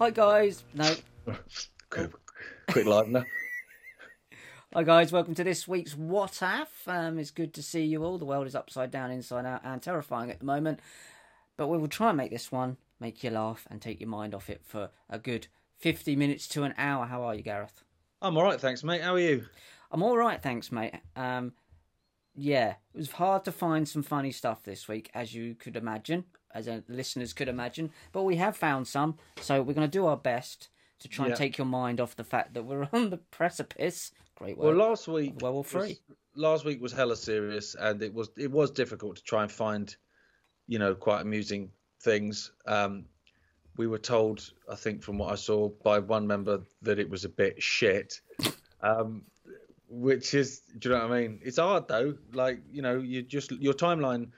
Hi guys. No. quick, quick livener. Hi guys, welcome to this week's What Af. Um, it's good to see you all. The world is upside down, inside out, and terrifying at the moment. But we will try and make this one make you laugh and take your mind off it for a good 50 minutes to an hour. How are you, Gareth? I'm all right, thanks, mate. How are you? I'm all right, thanks, mate. Um, yeah, it was hard to find some funny stuff this week, as you could imagine, as listeners could imagine. But we have found some, so we're going to do our best to try and take your mind off the fact that we're on the precipice. Great work. Well, last week, Werewolf was- Free. last week was hella serious, and it was it was difficult to try and find, you know, quite amusing things. Um, we were told, I think, from what I saw by one member, that it was a bit shit. Um, which is, do you know what I mean? It's hard though. Like, you know, you just your timeline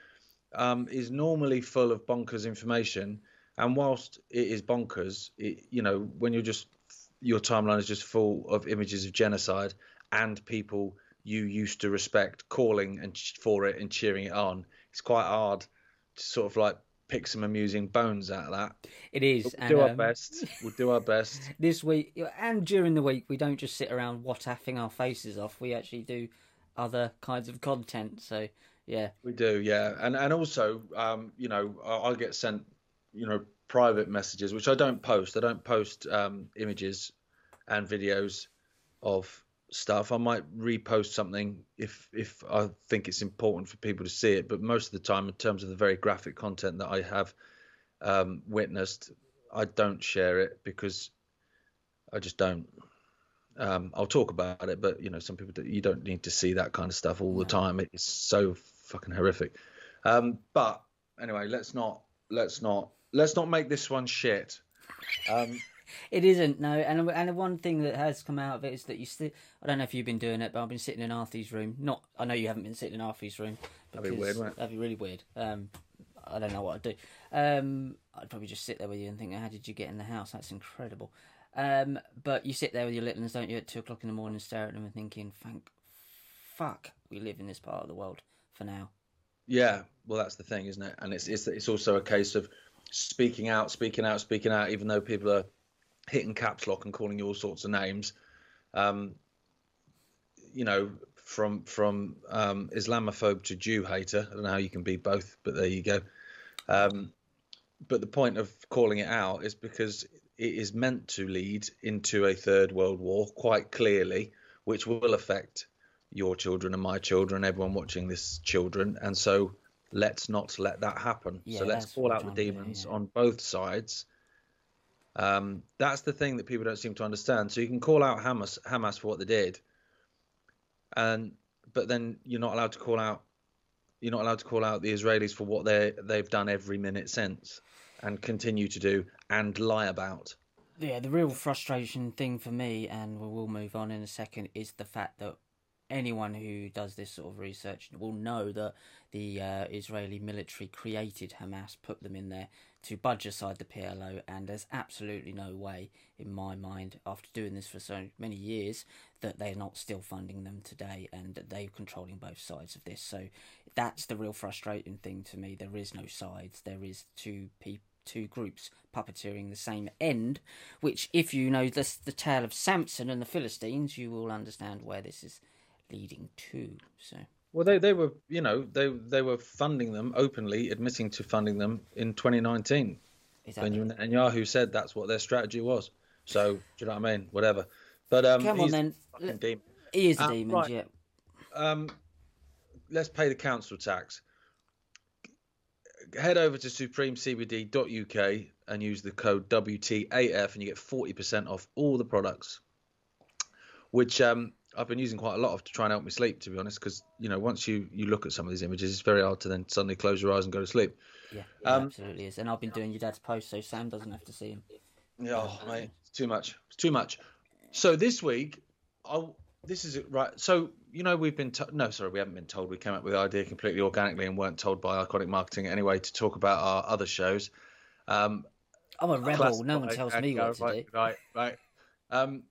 um, is normally full of bonkers information, and whilst it is bonkers, it, you know, when you're just your timeline is just full of images of genocide and people you used to respect calling and ch- for it and cheering it on. It's quite hard to sort of like pick some amusing bones out of that. It is. We'll and, do our um, best. We'll do our best. This week and during the week, we don't just sit around what affing our faces off. We actually do other kinds of content. So yeah, We do, yeah, and and also, um, you know, I, I get sent, you know, private messages which I don't post. I don't post um, images and videos of stuff. I might repost something if if I think it's important for people to see it. But most of the time, in terms of the very graphic content that I have um, witnessed, I don't share it because I just don't. Um, I'll talk about it, but you know, some people do, you don't need to see that kind of stuff all the time. It's so fucking horrific. Um, but anyway, let's not let's not let's not make this one shit. Um, it isn't no. And and one thing that has come out of it is that you still. I don't know if you've been doing it, but I've been sitting in Arthur's room. Not. I know you haven't been sitting in Arthur's room. That'd be weird, it? That'd be really weird. Um, I don't know what I'd do. Um, I'd probably just sit there with you and think, "How did you get in the house? That's incredible." Um, but you sit there with your little ones, don't you, at two o'clock in the morning, stare at them and thinking, "Thank fuck, we live in this part of the world for now." Yeah, well, that's the thing, isn't it? And it's it's it's also a case of speaking out, speaking out, speaking out, even though people are hitting caps lock and calling you all sorts of names. Um, you know, from from um, Islamophobe to Jew hater. I don't know how you can be both, but there you go. Um, but the point of calling it out is because it is meant to lead into a third world war quite clearly, which will affect your children and my children, everyone watching this children, and so let's not let that happen. Yeah, so let's call out the demons yeah. on both sides. Um, that's the thing that people don't seem to understand. So you can call out Hamas, Hamas for what they did, and but then you're not allowed to call out, you're not allowed to call out the Israelis for what they they've done every minute since, and continue to do and lie about. Yeah, the real frustration thing for me, and we will move on in a second, is the fact that anyone who does this sort of research will know that the uh, Israeli military created Hamas, put them in there to budge aside the PLO, and there's absolutely no way, in my mind, after doing this for so many years, that they're not still funding them today and that they're controlling both sides of this. So that's the real frustrating thing to me. There is no sides. There is two people two groups puppeteering the same end, which, if you know the, the tale of Samson and the Philistines, you will understand where this is leading to. So, Well, they, they were, you know, they they were funding them openly, admitting to funding them in 2019. is that When Netanyahu said that's what their strategy was. So, do you know what I mean? Whatever. But um, come on then? demon. He is a Uh, demon, right. yeah. Um, let's pay the council tax. Head over to supremecbd.uk and use the code WTAF, and you get 40% off all the products, which um, I've been using quite a lot of to try and help me sleep, to be honest. Because you know, once you you look at some of these images, it's very hard to then suddenly close your eyes and go to sleep. Yeah, um, absolutely is. And I've been doing your dad's post, so Sam doesn't have to see him. Yeah, oh, mate, it's too much. It's too much. So this week, I this is it, right. So you know we've been to- no, sorry, we haven't been told. We came up with the idea completely organically and weren't told by Ickonic Marketing anyway to talk about our other shows. Um, I'm a rebel. No one tells me what to right, do. Right, right. Um,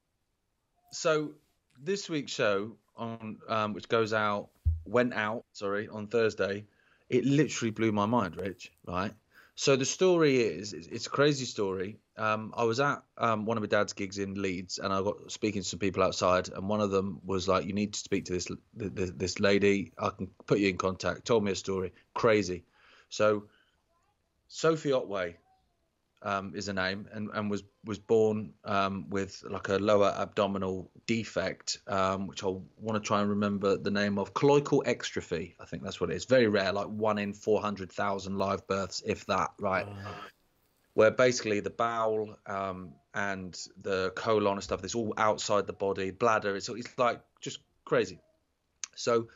so this week's show on um, which goes out went out sorry on Thursday. It literally blew my mind, Rich. Right. So the story is it's a crazy story. um, I was at um, one of my dad's gigs in Leeds, and I got speaking to some people outside, and one of them was like, "You need to speak to this this, this lady. I can put you in contact." Told me a story, crazy. So, Sophie Otway um, is a name, and, and was was born um, with like a lower abdominal defect, um, which I want to try and remember the name of cloacal exstrophy. I think that's what it is. Very rare, like one in four hundred thousand live births, if that. Right. Uh, where basically the bowel um, and the colon and stuff, it's all outside the body, bladder, it's, it's like just crazy. So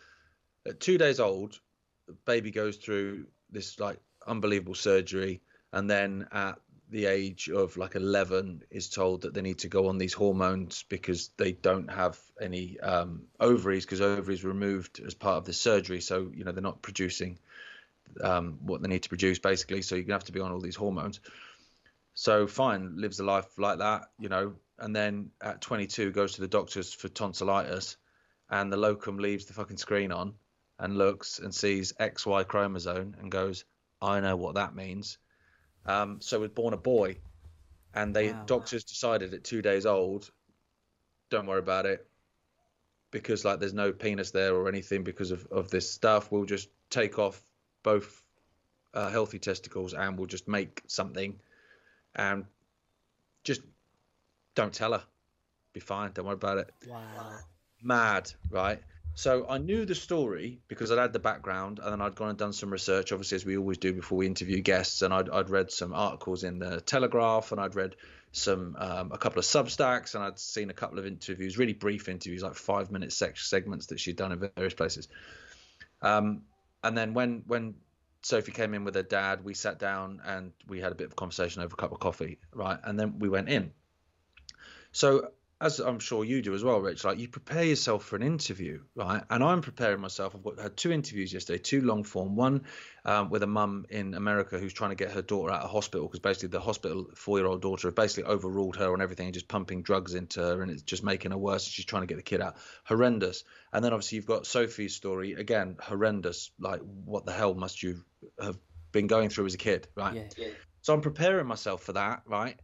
at two days old, the baby goes through this like unbelievable surgery. And then at the age of like 11 is told that they need to go on these hormones because they don't have any um, ovaries because ovaries removed as part of the surgery. So, you know, they're not producing um, what they need to produce basically. So you're gonna have to be on all these hormones. So fine, lives a life like that, you know, and then at 22 goes to the doctors for tonsillitis, and the locum leaves the fucking screen on and looks and sees XY chromosome and goes, I know what that means. Um, so was born a boy, and they wow. doctors decided at two days old, don't worry about it, because like there's no penis there or anything because of of this stuff. We'll just take off both uh, healthy testicles and we'll just make something and just don't tell her. Be fine. Don't worry about it. Wow. Mad, right? So I knew the story because I'd had the background, and then I'd gone and done some research, obviously as we always do before we interview guests, and I'd, I'd read some articles in the Telegraph, and I'd read some um, a couple of Substacks, and I'd seen a couple of interviews, really brief interviews, like five minute segments that she'd done in various places. Um, and then when when Sophie came in with her dad. We sat down and we had a bit of conversation over a cup of coffee, right? And then we went in. So as I'm sure you do as well, Rich, like you prepare yourself for an interview, right? And I'm preparing myself. I've had two interviews yesterday, two long form. One um, with a mum in America who's trying to get her daughter out of hospital because basically the hospital four year old daughter have basically overruled her on everything and just pumping drugs into her and it's just making her worse. She's trying to get the kid out. Horrendous. And then obviously you've got Sophie's story again, horrendous. Like what the hell must you have been going through as a kid, right? Yeah. yeah. So I'm preparing myself for that, right?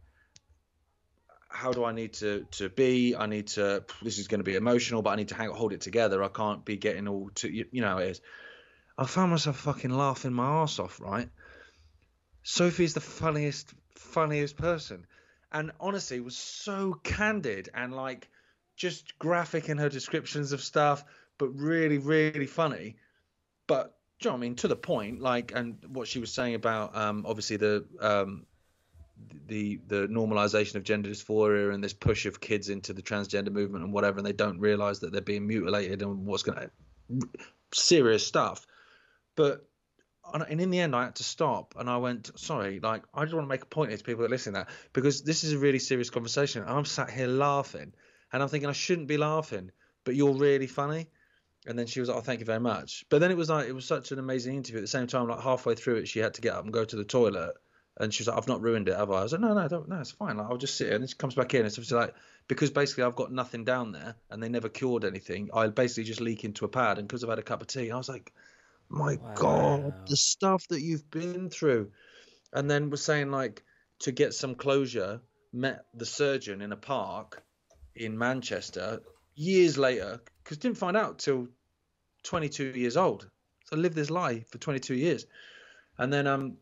How do I need to to be? I need to. This is going to be emotional, but I need to hang, hold it together. I can't be getting all to you, you know it is. I found myself fucking laughing my ass off. Right, Sophie's the funniest, funniest person, and honestly was so candid and like just graphic in her descriptions of stuff, but really, really funny. But you know I mean? To the point, like, and what she was saying about, um, obviously the um, the the normalization of gender dysphoria and this push of kids into the transgender movement and whatever, and they don't realize that they're being mutilated and what's going to serious stuff. But and in the end, I had to stop and I went, sorry, like I just want to make a point here to people that listen to that because this is a really serious conversation. I'm sat here laughing and I'm thinking I shouldn't be laughing, but you're really funny. And then she was like, "Oh, thank you very much." But then it was like it was such an amazing interview. At the same time, like halfway through it, she had to get up and go to the toilet and she's like, I've not ruined it, have I? I was like, no, no, don't, no, it's fine. Like, I'll just sit here. And she comes back in. It's obviously like, because basically I've got nothing down there and they never cured anything, I basically just leak into a pad. And because I've had a cup of tea, I was like, my wow. God, the stuff that you've been through. And then was saying, like, to get some closure, met the surgeon in a park in Manchester years later, because didn't find out till 22 years old. So I lived this lie for 22 years. And then um,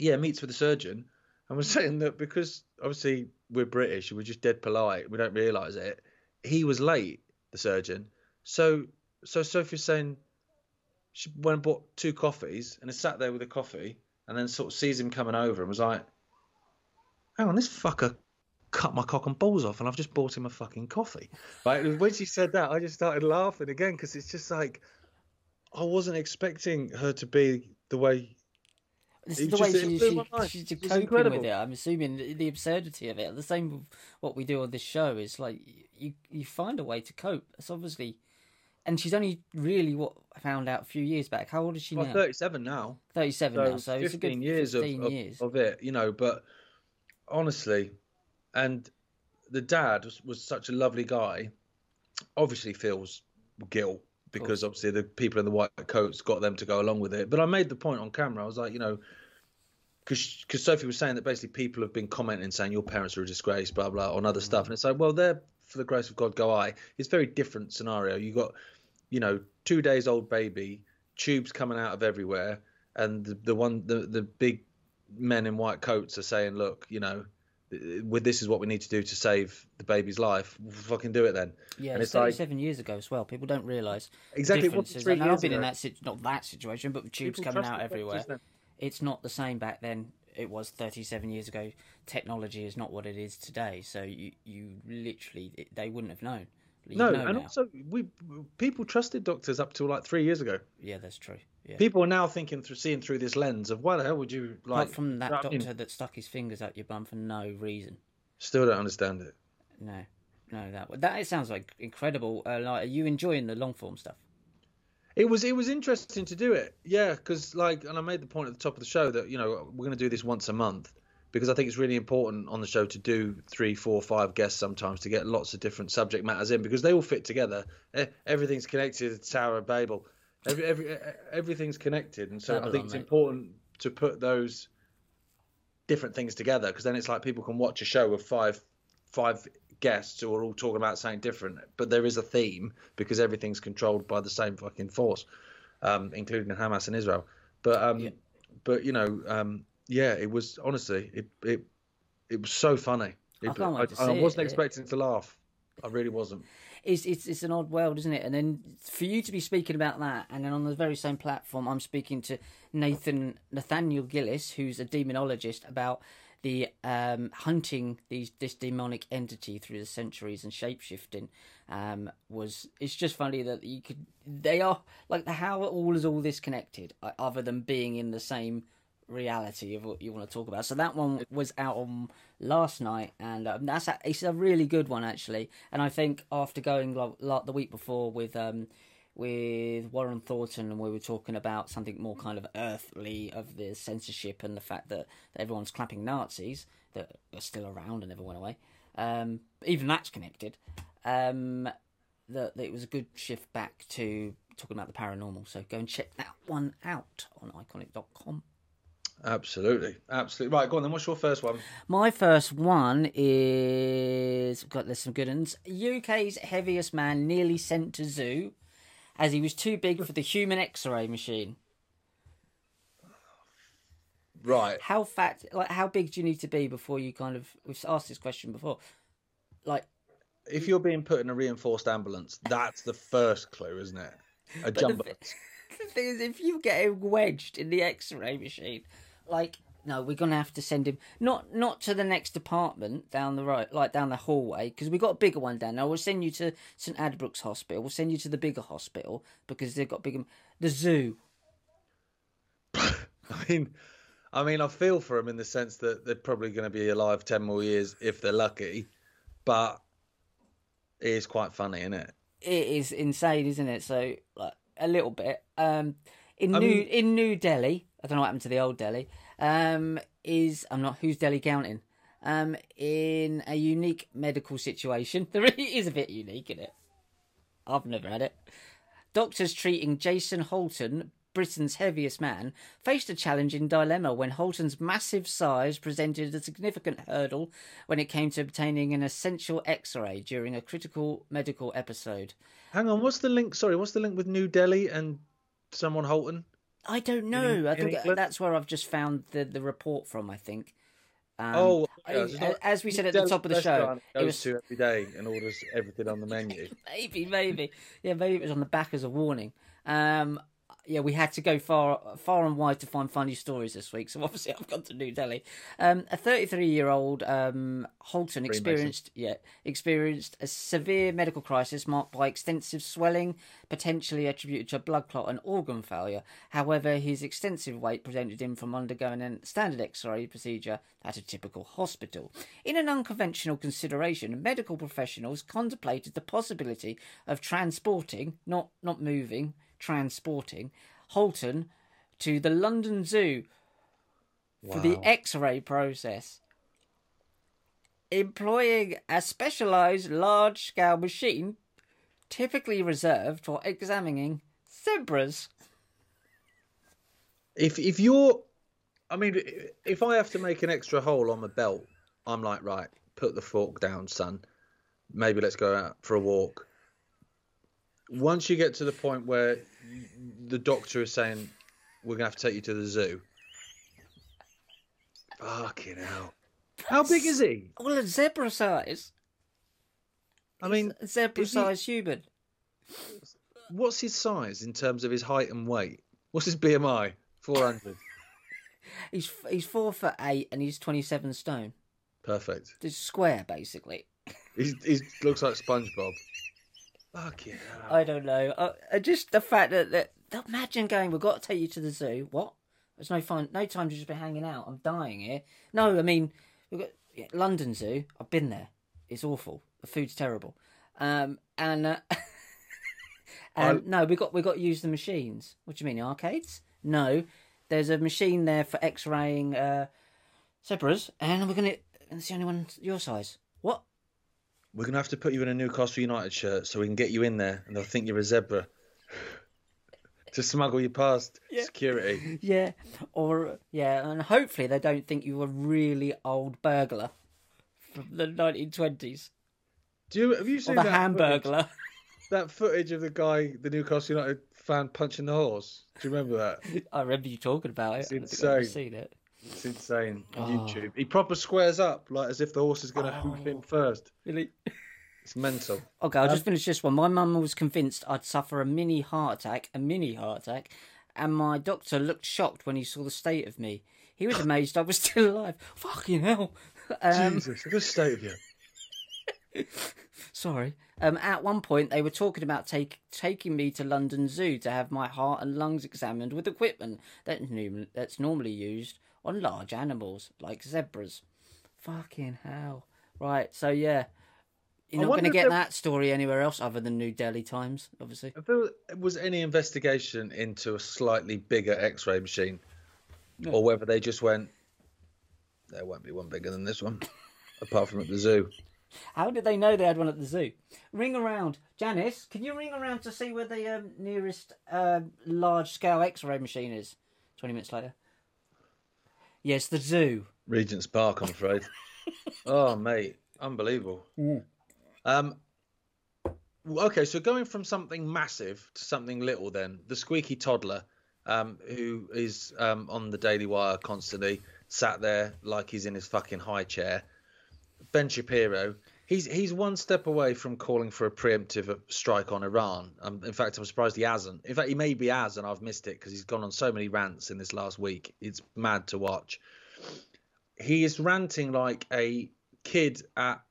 yeah, meets with the surgeon and was saying that because obviously we're British, we're just dead polite, we don't realise it. He was late, the surgeon. So so Sophie's saying she went and bought two coffees and sat there with a coffee and then sort of sees him coming over and was like, Hang on, this fucker cut my cock and balls off and I've just bought him a fucking coffee. Right? When she said that, I just started laughing again because it's just like I wasn't expecting her to be the way this is the way she, she, she's coping incredible. with it. I'm assuming the absurdity of it. The same with what we do on this show is like you you find a way to cope. It's obviously, and she's only really what I found out a few years back. How old is she well, now? Thirty-seven now. Thirty-seven so now. So fifteen years, of, years. Of, of, it, you know. But honestly, and the dad was, was such a lovely guy. Obviously, feels guilt because obviously the people in the white coats got them to go along with it. But I made the point on camera. I was like, you know, because Sophie was saying that basically people have been commenting saying your parents are a disgrace, blah blah, on other mm. stuff, and it's like, well, they're for the grace of God go I. It's a very different scenario. You got, you know, two days old baby, tubes coming out of everywhere, and the, the one the the big men in white coats are saying, look, you know, with this is what we need to do to save the baby's life. We'll fucking do it then. Yeah, and it's, 37 like, years ago as well. People don't realise exactly what three like, years I've been ago. in that si- not that situation, but with tubes People coming out everywhere. It's not the same back then. It was 37 years ago. Technology is not what it is today. So you you literally it, they wouldn't have known. You No, know and now. also we people trusted doctors up till like three years ago. yeah, that's true. Yeah. People are now thinking through seeing through this lens of why the hell would you like Apart from that you know what I doctor mean? that stuck his fingers up your bum for no reason. Still don't understand it. No, no, that that it sounds like incredible. Uh, like, are you enjoying the long form stuff? It was it was interesting to do it, yeah, because like, and I made the point at the top of the show that you know we're going to do this once a month because I think it's really important on the show to do three, four, five guests sometimes to get lots of different subject matters in because they all fit together. Everything's connected. To Tower of Babel, every, every everything's connected, and so I think it's mate. important to put those different things together because then it's like people can watch a show of five five guests who are all talking about something different, but there is a theme because everything's controlled by the same fucking force, um, including Hamas and Israel. But um, Yeah. but you know, um, yeah, it was honestly it it it was so funny. It, I can't wait to I, see wasn't expecting to laugh. I really wasn't. It's it's it's an odd world, isn't it? And then for you to be speaking about that, and then on the very same platform, I'm speaking to Nathan Nathaniel Gillis, who's a demonologist, about the um, hunting these this demonic entity through the centuries and shapeshifting. Um, was it's just funny that you could they are like how all is all this connected, other than being in the same reality of what you want to talk about. So that one was out on last night, and um, that's a, it's a really good one actually. And I think after going like, like the week before with um with Warren Thornton, and we were talking about something more kind of earthly of the censorship and the fact that, everyone's clapping Nazis that are still around and never went away. Um, even that's connected. Um, that, that it was a good shift back to talking about the paranormal. So go and check that one out on Ickonic.com. Absolutely, absolutely. Right, go on then. What's your first one? My first one is got there's some good ones. UK's heaviest man nearly sent to zoo as he was too big for the human X-ray machine. Right. How fat, like how big do you need to be before you kind of? We've asked this question before. Like, If you're being put in a reinforced ambulance, that's the first clue, isn't it? A jumbo. the thing is, if you get him wedged in the X-ray machine, like, no, we're gonna have to send him not not to the next apartment down the road, like down the hallway, because we've got a bigger one down there. We'll send you to St Adbrooks Hospital. We'll send you to the bigger hospital because they've got bigger. The zoo. I mean, I mean, I feel for them in the sense that they're probably going to be alive ten more years if they're lucky, but it is quite funny, isn't it? It is insane, isn't it? So, like a little bit. Um, in I New mean- in New Delhi, I don't know what happened to the old Delhi. Um, is I'm not who's Delhi counting. Um, in a unique medical situation, there really is a bit unique in it. I've never had it. Doctors treating Jason Holton, Britain's heaviest man, faced a challenging dilemma when Holton's massive size presented a significant hurdle when it came to obtaining an essential x ray during a critical medical episode. Hang on, what's the link? Sorry, what's the link with New Delhi and someone Holton? I don't know. I think England? that's where I've just found the, the report from, I think. Um, oh, yeah, as we said at the top of the show, restaurant it was to every day and orders everything on the menu. maybe, maybe, yeah, maybe it was on the back as a warning. Um, yeah, we had to go far, far and wide to find funny stories this week. So obviously, I've gone to New Delhi. Um, a 33-year-old um, Holton experienced, yeah, experienced a severe medical crisis marked by extensive swelling, potentially attributed to a blood clot and organ failure. However, his extensive weight prevented him from undergoing a standard X-ray procedure at a typical hospital. In an unconventional consideration, medical professionals contemplated the possibility of transporting, not not moving, transporting Holton to the London Zoo for the X-ray process. Employing a specialized large-scale machine typically reserved for examining zebras. If if you're I mean, if I have to make an extra hole on my belt, I'm like, right, put the fork down, son. Maybe let's go out for a walk. Once you get to the point where the doctor is saying, we're going to have to take you to the zoo. Fucking hell. How big is he? Well, a zebra size. I mean, zebra size human. What's his size in terms of his height and weight? What's his BMI? 400. he's he's four foot eight and he's 27 stone. Perfect. He's square, basically. He looks like SpongeBob. Fuck yeah. I don't know. Uh, just the fact that, that imagine going, we've got to take you to the zoo. What? There's no fun, no time to just be hanging out. I'm dying here. No, I mean, we've got yeah, London Zoo. I've been there. It's awful. The food's terrible. Um, and uh, and no, we got we got to use the machines. What do you mean, arcades? No, there's a machine there for X-raying uh, zebras, and we're gonna. And it's the only one your size. We're gonna have to put you in a Newcastle United shirt so we can get you in there, and they'll think you're a zebra to smuggle you past yeah. security. Yeah, or yeah, and hopefully they don't think you're a really old burglar from the 1920s. Do you have you seen or the Hamburglar? Footage, that footage of the guy, the Newcastle United fan punching the horse. Do you remember that? I remember you talking about it. It's insane. I've seen it. It's insane. Oh. YouTube. He proper squares up like as if the horse is going to oh. hoof him first. Really? It's mental. Okay, I'll um, just finish this one. My mum was convinced I'd suffer a mini heart attack, a mini heart attack, and my doctor looked shocked when he saw the state of me. He was amazed I was still alive. Fucking hell. Um, Jesus, the state of you. Sorry. Um, at one point, they were talking about take, taking me to London Zoo to have my heart and lungs examined with equipment that, that's normally used on large animals like zebras. Fucking hell. Right, so yeah. You're not going to get there... that story anywhere else other than New Delhi Times, obviously. If there was any investigation into a slightly bigger x ray machine, or whether they just went, there won't be one bigger than this one, apart from at the zoo. How did they know they had one at the zoo? Ring around. Janice, can you ring around to see where the um, nearest uh, large scale x ray machine is? 20 minutes later. Yes, the zoo. Regent's Park, I'm afraid. oh, mate. Unbelievable. Mm. Um, okay, so going from something massive to something little, then the squeaky toddler, um, who is um, on the Daily Wire constantly, sat there like he's in his fucking high chair, Ben Shapiro, he's he's one step away from calling for a preemptive strike on Iran. Um, in fact, I'm surprised he hasn't. In fact, he maybe has, and I've missed it because he's gone on so many rants in this last week. It's mad to watch. He is ranting like a kid at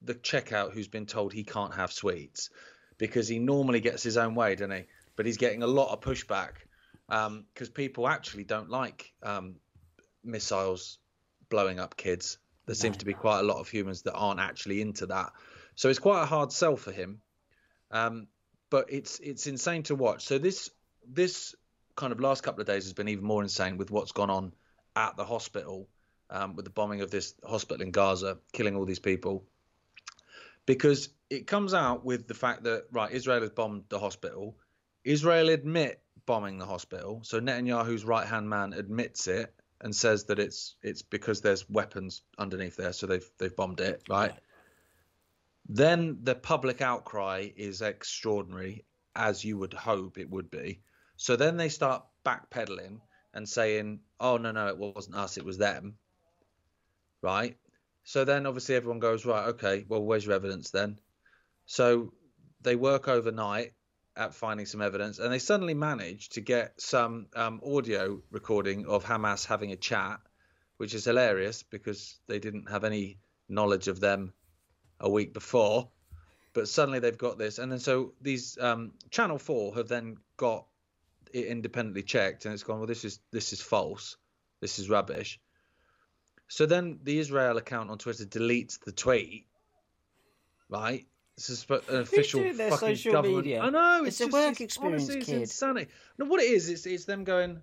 the checkout who's been told he can't have sweets because he normally gets his own way, doesn't he? But he's getting a lot of pushback because um, people actually don't like um, missiles blowing up kids there seems to be quite a lot of humans that aren't actually into that. So it's quite a hard sell for him. Um, but it's it's insane to watch. So this this kind of last couple of days has been even more insane with what's gone on at the hospital um, with the bombing of this hospital in Gaza, killing all these people. Because it comes out with the fact that right, Israel has bombed the hospital. Israel admit bombing the hospital. So Netanyahu's right hand man admits it and says that it's it's because there's weapons underneath there, so they've they've bombed it, right? Then the public outcry is extraordinary, as you would hope it would be. So then they start backpedaling and saying, "Oh no, no, it wasn't us, it was them." Right? So then obviously everyone goes, "Right, okay, well, where's your evidence then?" So they work overnight at finding some evidence, and they suddenly managed to get some um, audio recording of Hamas having a chat, which is hilarious because they didn't have any knowledge of them a week before. But suddenly they've got this, and then so these um, Channel Four have then got it independently checked, and it's gone. Well, this is this is false. This is rubbish. So then the Israel account on Twitter deletes the tweet, right? This is an official fucking government. Media? I know it's, it's just, a work it's, experience, honestly, kid. It's insanity. No, what it is, it's, it's them going.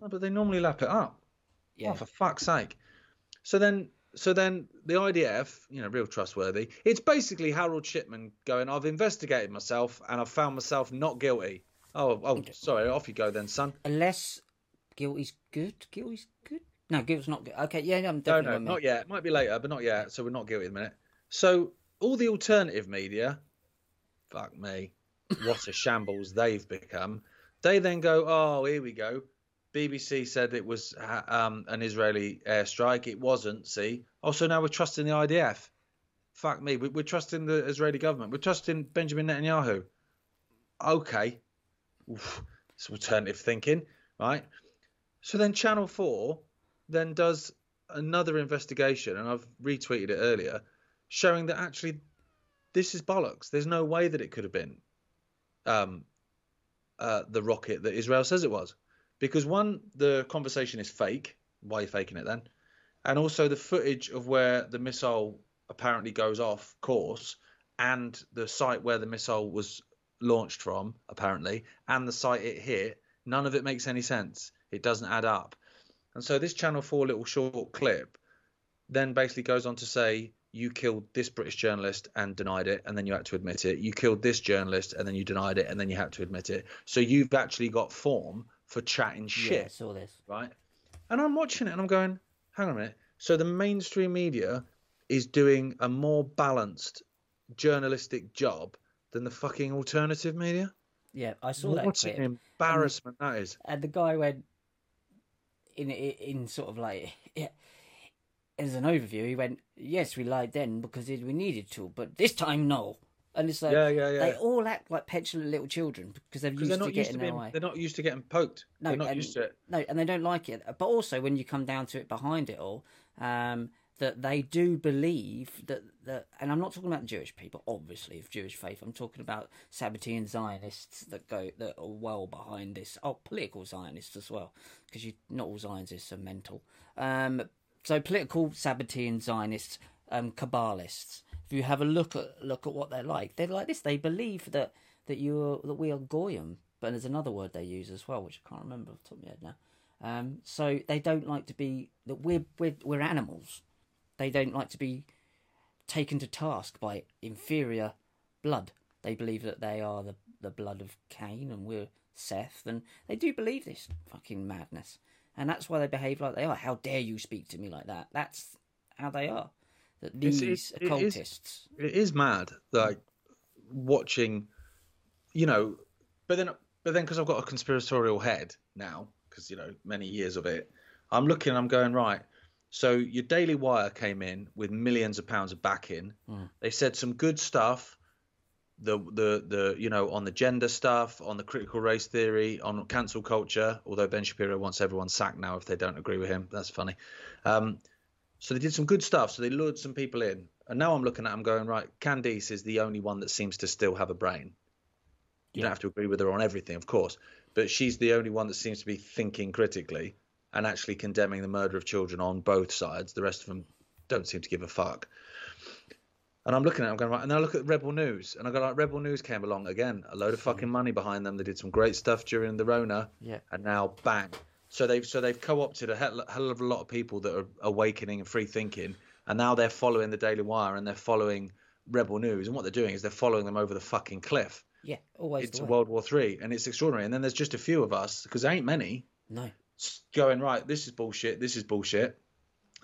No, but they normally lap it up. Yeah. Oh, for fuck's sake. So then, so then the IDF, you know, real trustworthy. It's basically Harold Shipman going. I've investigated myself and I've found myself not guilty. Oh, oh, sorry. Off you go then, son. Unless guilty's good. Guilty's good. No, guilty's not. Good. Okay, yeah, I'm No, definitely. no, me. not yet. Might be later, but not yet. So we're not guilty at the minute. So all the alternative media, fuck me, what a shambles they've become. They then go, oh, here we go. BBC said it was um, an Israeli airstrike. It wasn't. See. Also, now we're trusting the IDF. Fuck me. we- We're trusting the Israeli government. We're trusting Benjamin Netanyahu. Okay. Oof, it's alternative thinking, right? So then Channel 4 then does another investigation, and I've retweeted it earlier, showing that actually this is bollocks. There's no way that it could have been um, uh, the rocket that Israel says it was. Because one, the conversation is fake. Why are you faking it then? And also the footage of where the missile apparently goes off course and the site where the missile was launched from, apparently, and the site it hit, none of it makes any sense. It doesn't add up. And so this Channel 4 little short clip then basically goes on to say, you killed this British journalist and denied it, and then you had to admit it. You killed this journalist and then you denied it, and then you had to admit it. So you've actually got form for chatting Yeah, shit I saw this. right? And I'm watching it and I'm going, hang on a minute. So the mainstream media is doing a more balanced journalistic job than the fucking alternative media. Yeah, I saw that What an embarrassment that is. and the guy went in in sort of like yeah, as an overview. He went, "Yes, we lied then because we needed to, but this time no." And it's like Yeah, yeah, yeah. they all act like petulant little children because they're used they're to not used getting to being, way. they're not used to getting poked. No, they're not and- used to it. No, and they don't like it. But also, when you come down to it, behind it all, um, that they do believe that that, and I'm not talking about Jewish people, obviously, of Jewish faith. I'm talking about Sabbatean Zionists that go that are well behind this. Oh, political Zionists as well, because you not all Zionists are mental. Um, so political Sabbatean Zionists, um, Kabbalists. If you have a look at look at what they're like, they're like this. They believe that that you are, that we are goyim, but there's another word they use as well, which I can't remember off the top of my head now. Um, so they don't like to be that we're we're we're animals. They don't like to be taken to task by inferior blood. They believe that they are the the blood of Cain and we're Seth, and they do believe this fucking madness, and that's why they behave like they are. How dare you speak to me like that? That's how they are. That It's- these it- it is- occultists. It is mad, like watching, you know. But then, but then, because I've got a conspiratorial head now, because you know many years of it, I'm looking. I'm going right. So your Daily Wire came in with millions of pounds of backing. Mm. They said some good stuff. The the the you know on the gender stuff, on the critical race theory, on cancel culture. Although Ben Shapiro wants everyone sacked now if they don't agree with him. That's funny. Um, so they did some good stuff. So they lured some people in. And now I'm looking at them going, right, Candice is the only one that seems to still have a brain. You Yeah. don't have to agree with her on everything, of course. But she's the only one that seems to be thinking critically and actually condemning the murder of children on both sides. The rest of them don't seem to give a fuck. And I'm looking at them going, right. And then I look at Rebel News and I go, like, Rebel News came along again, a load of mm. fucking money behind them. They did some great stuff during the Rona Yeah. and now bang. So they've so they've co-opted a hell, hell of a lot of people that are awakening and free thinking, and now they're following the Daily Wire and they're following Rebel News, and what they're doing is they're following them over the fucking cliff Yeah, always way. World War Three, and it's extraordinary. And then there's just a few of us because there ain't many No. going right. This is bullshit. This is bullshit,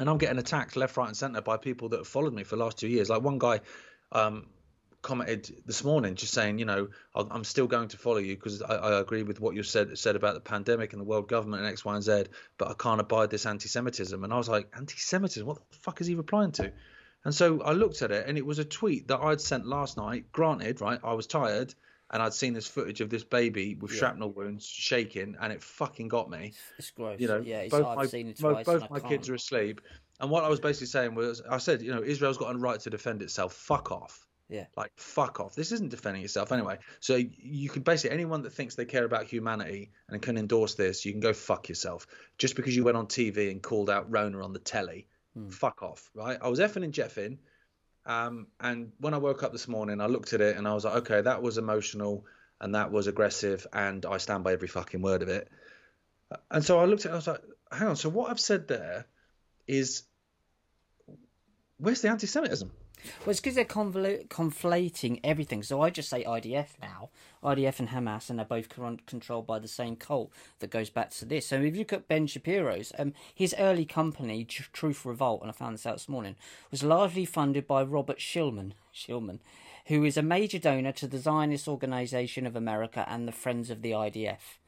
and I'm getting attacked left, right, and centre by people that have followed me for the last two years. Like one guy. Um, commented this morning just saying you know i'm still going to follow you because I, I agree with what you said said about the pandemic and the world government and x y and z but i can't abide this anti-semitism and i was like anti-semitism what the fuck is he replying to and so i looked at it and it was a tweet that i'd sent last night granted right i was tired and i'd seen this footage of this baby with Yeah. shrapnel wounds shaking and it fucking got me It's gross. you know, yeah, it's, both I've my, seen it twice. both my kids are asleep. And what I was basically saying was, I said, you know, Israel's got a right to defend itself. Fuck off. Yeah. Like, fuck off. This isn't defending itself anyway. So you can basically, anyone that thinks they care about humanity and can endorse this, you can go fuck yourself. Just because you went on TV and called out Rona on the telly, Hmm. fuck off, right? I was effing and jeffing. Um, and when I woke up this morning, I looked at it and I was like, okay, that was emotional and that was aggressive, and I stand by every fucking word of it. And so I looked at it, I was like, hang on, so what I've said there is where's the anti Semitism? Well, it's because they're convol- conflating everything. So I just say IDF now, IDF and Hamas, and they're both con- controlled by the same cult that goes back to this. So if you look at Ben Shapiro's, um, his early company, Tr- Truth Revolt, and I found this out this morning, was largely funded by Robert Shillman, Shillman, who is a major donor to the Zionist Organization of America and the Friends of the IDF.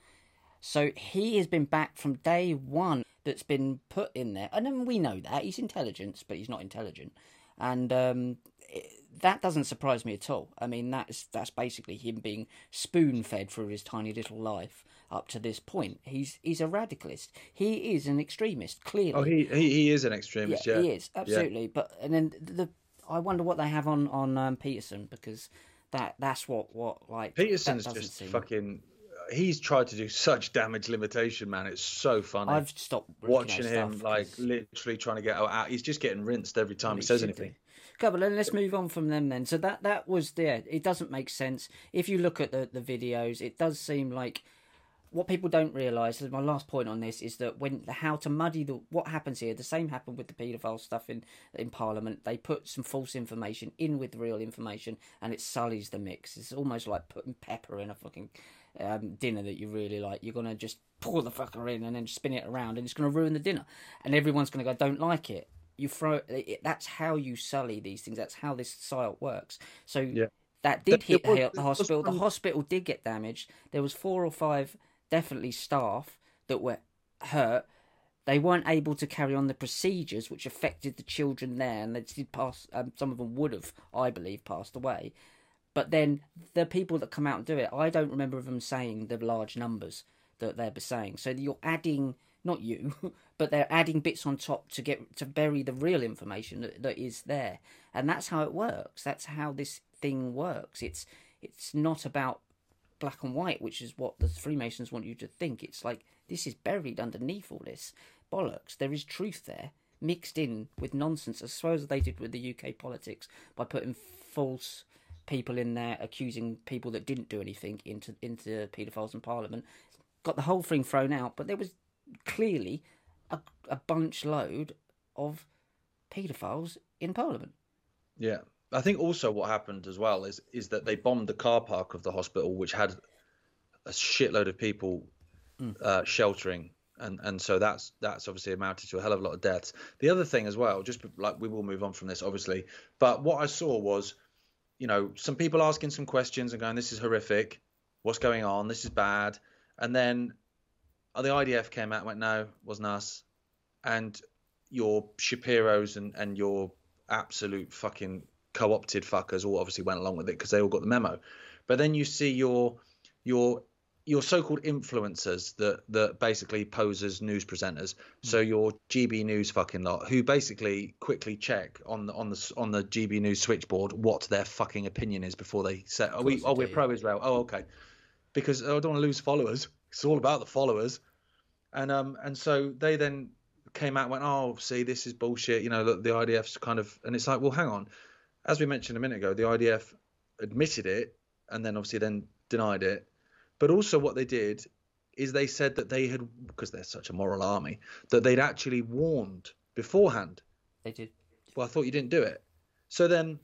So he has been back from day one. That's been put in there, and we know that he's intelligence, but he's not intelligent and um, it, that doesn't surprise me at all. I mean, that's that's basically him being spoon fed through his tiny little life up to this point. He's he's a radicalist. He is an extremist. Clearly. Oh, he he, he is an extremist. Yeah, yeah, he is absolutely. Yeah. But and then the I wonder what they have on on um, Peterson because that that's what what like Peterson's just seem... fucking he's tried to do such damage limitation, man. It's so funny. I've stopped watching him like literally trying to get out. He's just getting rinsed every time he says anything. Okay, but let's move on from them then. So that that was there. It doesn't make sense if you look at the the videos. It does seem like what people don't realise, my last point on this, is that when how to muddy the what happens here, the same happened with the paedophile stuff in in Parliament. They put some false information in with real information, and it sullies the mix. It's almost like putting pepper in a fucking um, dinner that you really like. You're gonna just pour the fucker in and then spin it around, and it's gonna ruin the dinner, and everyone's gonna go, "Don't like it." You throw it, that's how you sully these things. That's how this site works. So yeah. that did hit was, the hospital. The hospital did get damaged. There was four or five definitely staff that were hurt. They weren't able to carry on the procedures, which affected the children there, and they did pass. Um, some of them would have, I believe, passed away. But then the people that come out and do it, I don't remember them saying the large numbers that they're saying. So you're adding, not you, but they're adding bits on top to get to bury the real information that, that is there, and that's how it works. That's how this thing works. It's it's not about black and white, which is what the Freemasons want you to think. It's like this is buried underneath all this bollocks. There is truth there, mixed in with nonsense, as well as they did with the UK politics by putting false people in there accusing people that didn't do anything into into paedophiles in Parliament. Got the whole thing thrown out, but there was clearly a, a bunch load of paedophiles in Parliament. Yeah, I think also what happened as well is is that they bombed the car park of the hospital, which had a shitload of people mm. uh, sheltering, and and so that's that's obviously amounted to a hell of a lot of deaths. The other thing as well, just like we will move on from this, obviously, but what I saw was, you know, some people asking some questions and going, "This is horrific. What's going on? This is bad," and then the IDF came out and went, "No, wasn't us," and your Shapiro's and and your absolute fucking co-opted fuckers all obviously went along with it because they all got the memo. But then you see your your your so-called influencers that that basically pose as news presenters. Mm. So your GB News fucking lot, who basically quickly check on the on the on the GB News switchboard what their fucking opinion is before they say, "Oh, we oh we're pro-Israel." Oh, okay, because I don't want to lose followers. It's all about the followers, and um and so they then came out and went, "Oh, see, this is bullshit." You know, the IDF's kind of, and it's like, well, hang on as we mentioned a minute ago, the IDF admitted it and then obviously then denied it. But also, what they did is they said that they had, because they're such a moral army, that they'd actually warned beforehand. They did. Well, I thought you didn't do it. So then,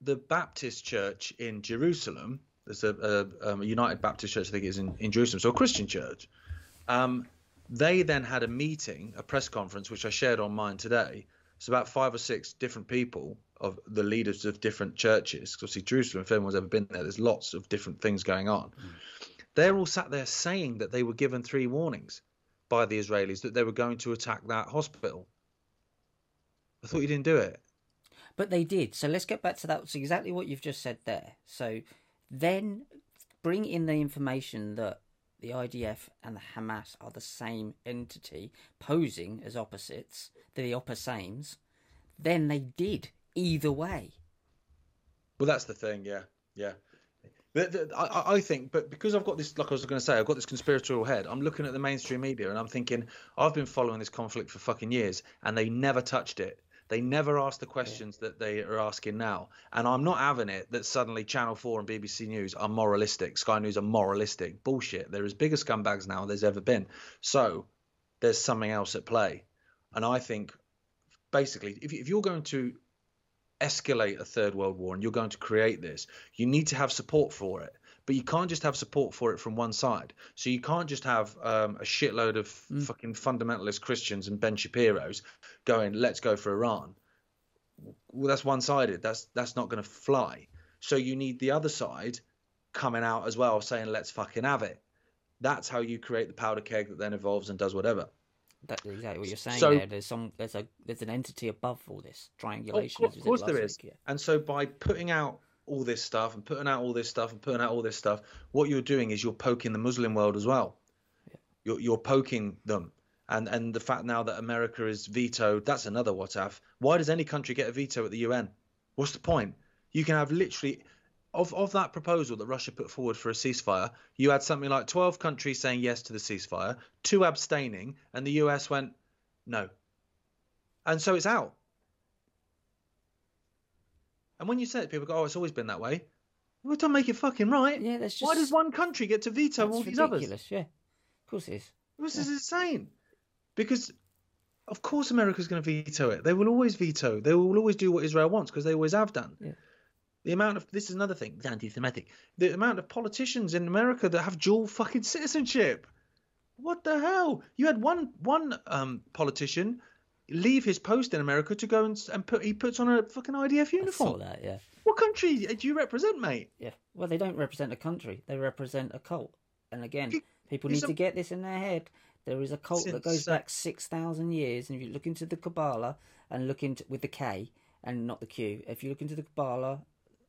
the Baptist church in Jerusalem, there's a, a, um, a United Baptist church, I think it is in, in Jerusalem, so a Christian church. Um, they then had a meeting, a press conference, which I shared on mine today. It's about five or six different people of the leaders of different churches. Because obviously, Jerusalem, if anyone's ever been there, there's lots of different things going on. Mm. They're all sat there saying that they were given three warnings by the Israelis that they were going to attack that hospital. I thought you didn't do it. But they did. So let's get back to that. It's exactly what you've just said there. So then bring in the information that the IDF and the Hamas are the same entity posing as opposites, the opposames, then they did either way. Well, that's the thing. Yeah, yeah. I, I think, but because I've got this, like I was going to say, I've got this conspiratorial head. I'm looking at the mainstream media and I'm thinking, I've been following this conflict for fucking years, and they never touched it. They never asked the questions that they are asking now. And I'm not having it that suddenly Channel 4 and BBC News are moralistic, Sky News are moralistic. Bullshit. They're as big as scumbags now as there's ever been. So there's something else at play. And I think basically, if, if you're going to escalate a third world war and you're going to create this, you need to have support for it. But you can't just have support for it from one side. So you can't just have um, a shitload of mm. fucking fundamentalist Christians and Ben Shapiro's going, "Let's go for Iran." Well, that's one-sided. That's that's not going to fly. So you need the other side coming out as well, saying, "Let's fucking have it." That's how you create the powder keg that then evolves and does whatever. That's exactly what you're saying. So, there. There's some. There's a. There's an entity above all this triangulation. Of course, there is. Week, yeah. And so by putting out all this stuff and putting out all this stuff and putting out all this stuff, what you're doing is you're poking the Muslim world as well. Yeah. You're you're poking them. And and the fact now that America is vetoed, that's another what if. Why does any country get a veto at the UN? What's the point? You can have literally of of that proposal that Russia put forward for a ceasefire, you had something like 12 countries saying yes to the ceasefire, two abstaining, and the US went no. And so it's out. And when you say it, people go, "Oh, it's always been that way." Well, don't make it fucking right. Yeah, that's just. Why does one country get to veto all these ridiculous. others? Yeah, of course it is. This yeah. is insane. Because, of course, America's going to veto it. They will always veto. They will always do what Israel wants because they always have done. Yeah. The amount of this is another thing, it's anti-Semitic. The amount of politicians in America that have dual fucking citizenship. What the hell? You had one one um, politician leave his post in America to go and, and put he puts on a fucking IDF uniform. I saw that, yeah. What country do you represent, mate? Yeah. Well, they don't represent a country. They represent a cult. And again, people need a... to get this in their head. There is a cult that goes back six thousand years, and if you look into the Kabbalah and look into with the K and not the Q, if you look into the Kabbalah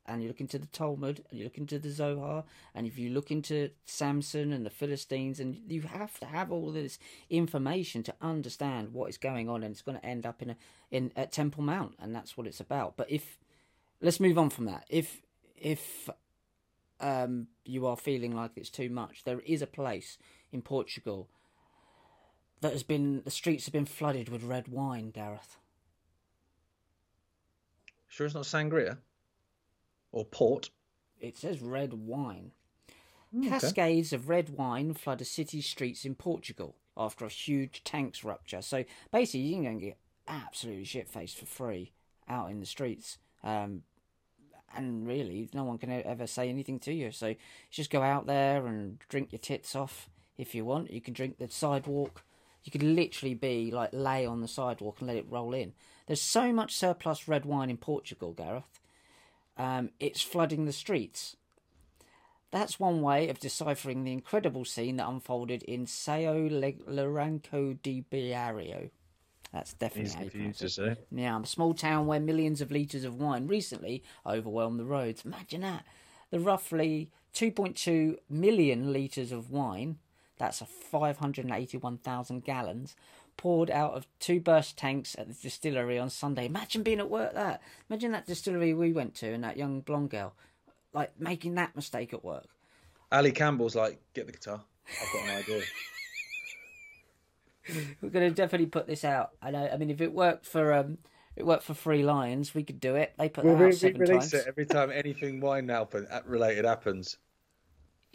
and you look into the Talmud and you look into the Zohar and if you look into Samson and the Philistines and you have to have all this information to understand what is going on and it's going to end up in a in at Temple Mount and that's what it's about. But if let's move on from that. If if um, you are feeling like it's too much, there is a place in Portugal that has been the streets have been flooded with red wine, Gareth. Sure, it's not sangria or port. It says red wine. Mm, okay. Cascades of red wine flood a city's streets in Portugal after a huge tanks rupture. So basically, you can get absolutely shit faced for free out in the streets. Um, and really, no one can ever say anything to you. So just go out there and drink your tits off if you want. You can drink the sidewalk. You could literally be like lay on the sidewalk and let it roll in. There's so much surplus red wine in Portugal, Gareth um, it's flooding the streets. That's one way of deciphering the incredible scene that unfolded in Sao Lourenço de Bairro. That's definitely Easy to say. Yeah, a small town where millions of litres of wine recently overwhelmed the roads. Imagine that. The roughly 2.2 million litres of wine, that's a 581,000 gallons, poured out of two burst tanks at the distillery on Sunday. Imagine being at work that. Imagine that distillery we went to and that young blonde girl, like making that mistake at work. Ali Campbell's like, get the guitar. I've got an idea. We're going to definitely put this out. I know. I mean, if it worked for um, it worked for Free Lions, we could do it. They put we'll that out seven release times. it every time anything wine related happens.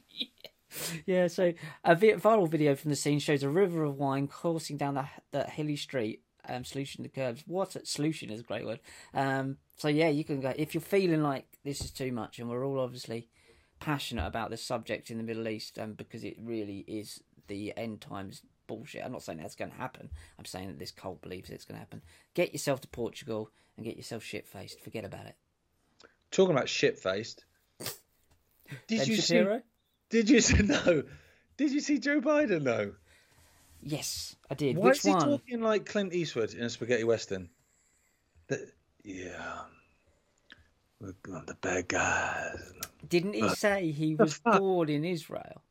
yeah, so a viral video from the scene shows a river of wine coursing down the, the hilly street. Um, solution to curves. What solution is a great word. Um, so yeah, you can go if you're feeling like this is too much, and we're all obviously passionate about this subject in the Middle East, um, because it really is the end times bullshit. I'm not saying that's going to happen. I'm saying that this cult believes it's going to happen. Get yourself to Portugal and get yourself shit faced. Forget about it. Talking about shit faced. Did ben you Shapiro? see? Did you see no? Did you see Joe Biden though? Yes, I did. Why Which is he one? talking like Clint Eastwood in a spaghetti western? The, yeah, we're the bad guys. Didn't he say he was born in Israel?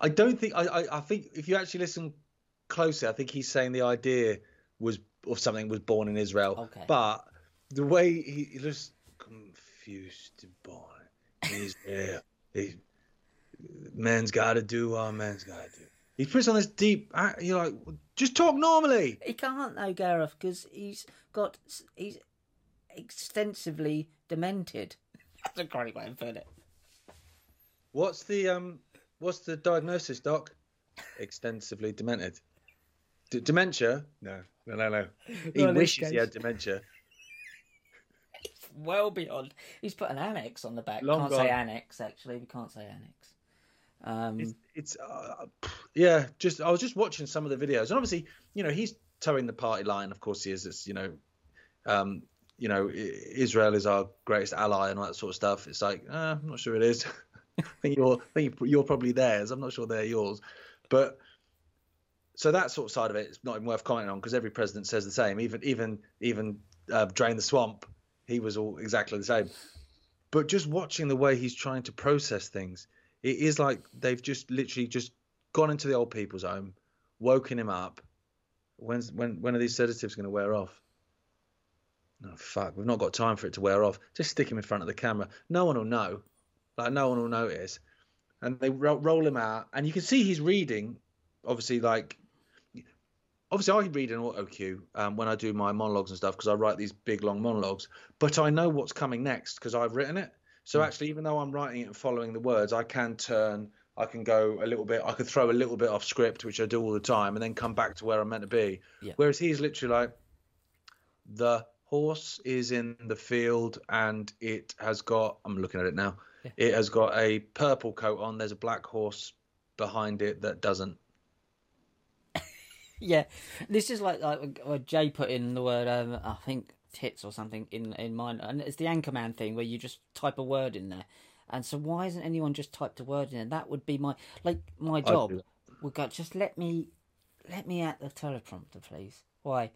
I don't think. I, I, I think if you actually listen closely, I think he's saying the idea was of something was born in Israel. Okay. But the way he, he looks confused, born in Israel. he, man's got to do what man's got to do. He puts on this deep. You're like, just talk normally. He can't though, Gareth, because he's got he's extensively demented. That's a great way of putting it. What's the um? What's the diagnosis, doc? Extensively demented. D- dementia? No, no, no, no. He wishes he had dementia. well beyond. He's put an annex on the back. Long can't gone. say annex actually. We can't say annex. Um, it's, it's uh, yeah just i was just watching some of the videos and obviously you know he's toeing the party line of course he is it's you know um you know israel is our greatest ally and all that sort of stuff. It's like uh, i'm not sure it is. I think you're i think you're probably theirs. I'm not sure they're yours. But so that sort of side of it is not even worth commenting on because every president says the same. Even even even uh, drain the swamp he was all exactly the same. But just watching the way he's trying to process things it is like they've just literally just gone into the old people's home, woken him up. When's when when are these sedatives going to wear off? Oh fuck, we've not got time for it to wear off. Just stick him in front of the camera. No one will know. Like no one will notice. And they ro- roll him out, and you can see he's reading. Obviously, like obviously I read an auto cue um, when I do my monologues and stuff because I write these big long monologues. But I know what's coming next because I've written it. So actually, even though I'm writing it and following the words, I can turn. I can go a little bit. I could throw a little bit off script, which I do all the time, and then come back to where I'm meant to be. Yeah. Whereas he's literally like, the horse is in the field and it has got. I'm looking at it now. Yeah. It has got a purple coat on. There's a black horse behind it that doesn't. yeah, this is like like Jay put in the word. Um, I think tits or something in in mine, and it's the Anchorman thing where you just type a word in there. And so, why isn't anyone just typed a word in there? That would be my like my job. Would go just let me let me at the teleprompter, please. Why?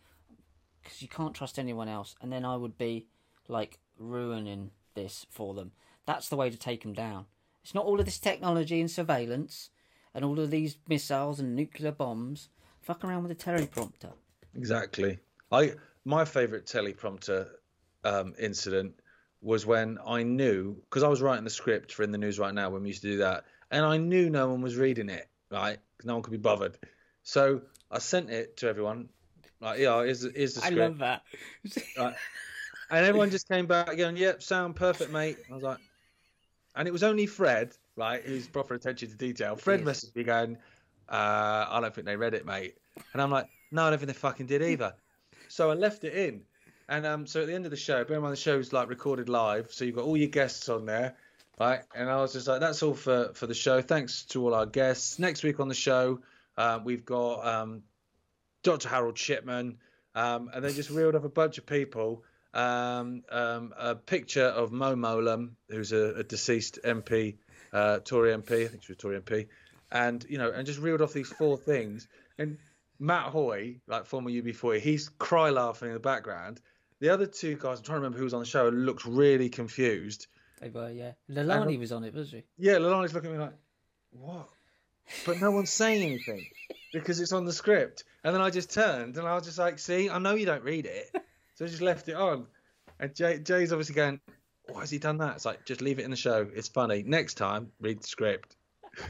Because you can't trust anyone else, and then I would be like ruining this for them. That's the way to take them down. It's not all of this technology and surveillance, and all of these missiles and nuclear bombs. Fuck around with a teleprompter. Exactly. I my favorite teleprompter um, incident was when I knew because I was writing the script for in the news right now when we used to do that, and I knew no one was reading it, right? no one could be bothered. So I sent it to everyone. Like, yeah, here's, the- here's the I love that. Right. And everyone just came back going, "Yep, sound perfect, mate." I was like, and it was only Fred, right, who's proper attention to detail. Fred Yes. messaged me going, uh, "I don't think they read it, mate," and I'm like, "No, I don't think they fucking did either." So I left it in, and um, so at the end of the show, bear in mind the show's like recorded live, so you've got all your guests on there, right? And I was just like, "That's all for for the show. Thanks to all our guests. Next week on the show, uh, we've got um, Dr. Harold Shipman." Um, and they just reeled off a bunch of people. Um, um, a picture of Mo Mowlam, who's a, a deceased MP, uh, Tory MP, I think she was Tory MP, and you know, and just reeled off these four things. And Matt Hoy, like former UB40, he's cry laughing in the background. The other two guys, I'm trying to remember who was on the show, looked really confused. They were, yeah. Lalani was on it, was he? Yeah, Lalani's looking at me like, what? But no one's saying anything because it's on the script. And then I just turned and I was just like, see, I know you don't read it. So I just left it on. And Jay, Jay's obviously going, why has he done that? It's like, just leave it in the show. It's funny. Next time, read the script.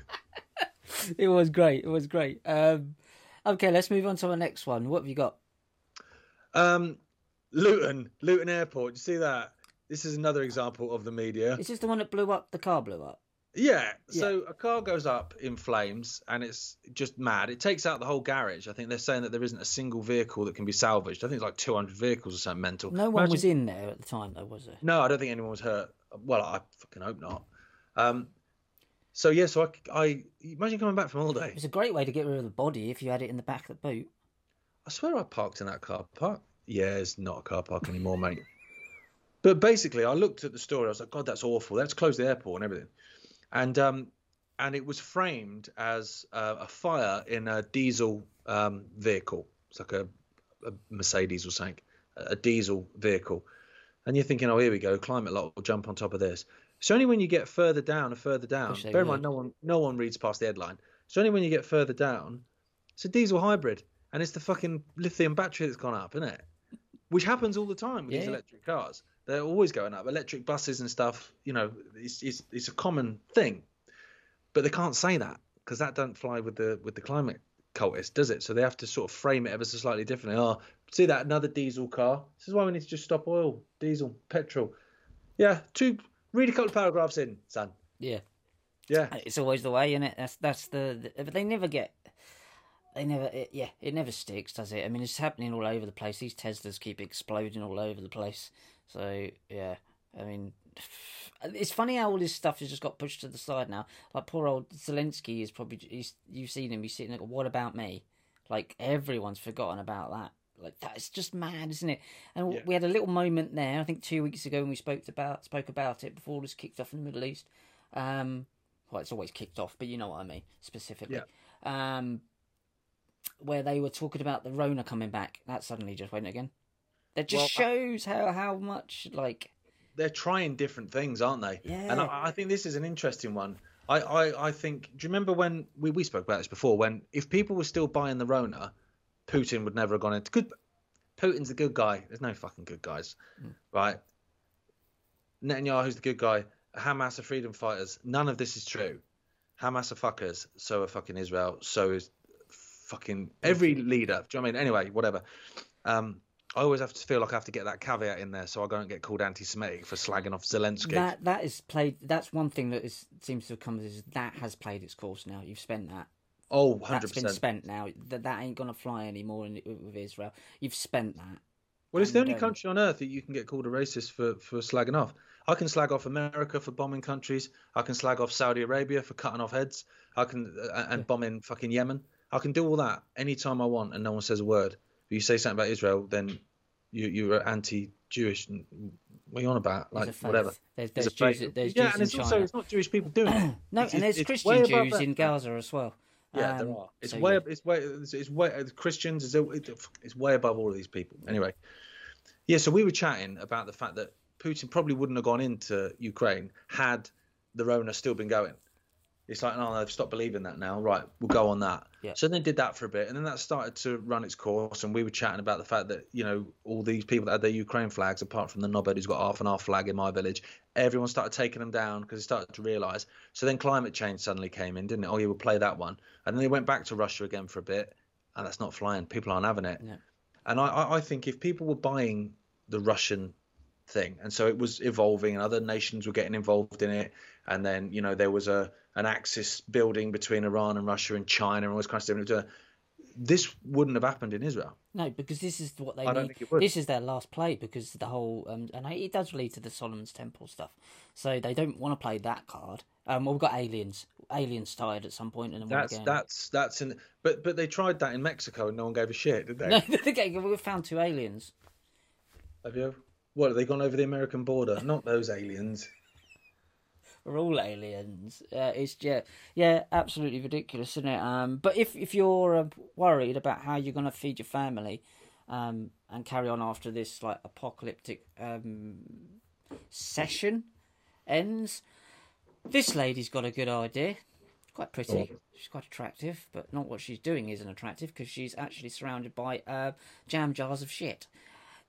It was great. It was great. Um, okay, let's move on to the next one. What have you got? Um, Luton, Luton Airport. You see that? This is another example of the media. Is this the one that blew up? The car blew up. Yeah. So a car goes up in flames and it's just mad. It takes out the whole garage. I think they're saying that there isn't a single vehicle that can be salvaged. I think it's like 200 vehicles or something mental. No one Imagine- was in there at the time, though, was there? No, I don't think anyone was hurt. Well, I fucking hope not. Um, so yeah, so I, I imagine coming back from holiday. It was a great way to get rid of the body if you had it in the back of the boot. I swear I parked in that car park. Yeah, it's not a car park anymore, mate. But basically, I looked at the story. I was like, God, that's awful. Let's close the airport and everything. And um, and it was framed as uh, a fire in a diesel um, vehicle. It's like a, a Mercedes or something, a diesel vehicle. And you're thinking, oh, here we go. Climate lot will jump on top of this. It's only when you get further down and further down. Bear in mind, no one no one reads past the headline. It's only when you get further down. It's a diesel hybrid, and it's the fucking lithium battery that's gone up, isn't it? Which happens all the time with these electric cars. They're always going up. Electric buses and stuff, you know, it's it's, it's a common thing. But they can't say that because that don't fly with the with the climate cultist, does it? So they have to sort of frame it ever so slightly differently. Oh, see that another diesel car. This is why we need to just stop oil, diesel, petrol. Yeah, two. Read a couple of paragraphs in, son. Yeah. Yeah, It's always the way, isn't it? That's that's the, the. But they never get. They never. It, yeah, it never sticks, does it? I mean, it's happening all over the place. These Teslas keep exploding all over the place. So yeah, I mean, it's funny how all this stuff has just got pushed to the side now. Like poor old Zelensky is probably he's, you've seen him. He's sitting there. What about me? Like everyone's forgotten about that. Like that's just mad, isn't it? And Yeah. we had a little moment there. I think two weeks ago when we spoke about spoke about it before it was kicked off in the Middle East. Um, well, it's always kicked off, but you know what I mean specifically. Um, where they were talking about the Rona coming back, that suddenly just went again. That just Well, shows how how much like they're trying different things, aren't they? Yeah. And I, I think this is an interesting one. I, I, I think. Do you remember when we, we spoke about this before? When if people were still buying the Rona, Putin would never have gone into good. Putin's the good guy. There's no fucking good guys, right? Netanyahu's the good guy. Hamas are freedom fighters. None of this is true. Hamas are fuckers. So are fucking Israel. So is fucking every leader. Do you know what I mean? Anyway, whatever. Um, I always have to feel like I have to get that caveat in there so I don't get called anti-Semitic for slagging off Zelensky. that that is played. That's one thing that is seems to have come is that has played its course now. You've spent that. Oh, That's 100%. been spent now. That that ain't gonna fly anymore in, with Israel. You've spent that. Well, it's the only um, country on earth that you can get called a racist for, for slagging off. I can slag off America for bombing countries. I can slag off Saudi Arabia for cutting off heads. I can uh, and bombing fucking Yemen. I can do all that anytime I want, and no one says a word. But you say something about Israel, then you you're anti-Jewish. What are you on about? Like a faith. whatever. There's, It's there's Jews. There's yeah, Jews and it's China. also it's not Jewish people doing it. no, It's- and there's it's Christian way Jews in Gaza as well. Yeah, there Um, are. It's so, way, yeah. it's way, it's, it's way. It's Christians, it's, it's way above all of these people. Anyway, yeah. So we were chatting about the fact that Putin probably wouldn't have gone into Ukraine had the Rona still been going. It's like, no, they've stopped believing that now. Right, we'll go on that. Yeah. So then they did that for a bit, and then that started to run its course. And we were chatting about the fact that you know all these people that had their Ukraine flags, apart from the knobhead who's got half and half flag in my village, everyone started taking them down because they started to realise. So then climate change suddenly came in, didn't it? Oh, yeah, we'll play that one, and then they went back to Russia again for a bit, and that's not flying. People aren't having it. Yeah. And I, I, I think if people were buying the Russian thing, and so it was evolving, and other nations were getting involved in it, and then you know there was a an axis building between Iran and Russia and China and all this kind of stuff. This wouldn't have happened in Israel. No, because this is what they I don't need. think it would. This is their last play because the whole um, and it does lead to the Solomon's Temple stuff. So they don't want to play that card. Um, well, we've got aliens. Aliens started at some point, and then That's again. that's that's in. But but they tried that in Mexico and no one gave a shit, did they? No, okay, we found two aliens. Have you? What have they gone over the American border? Not those aliens. We're all aliens. Uh, it's yeah, yeah, absolutely ridiculous, isn't it? Um, but if if you're uh, worried about how you're going to feed your family, um, and carry on after this like apocalyptic um session ends, this lady's got a good idea. Quite pretty. She's quite attractive, but not what she's doing isn't attractive because she's actually surrounded by uh, jam jars of shit.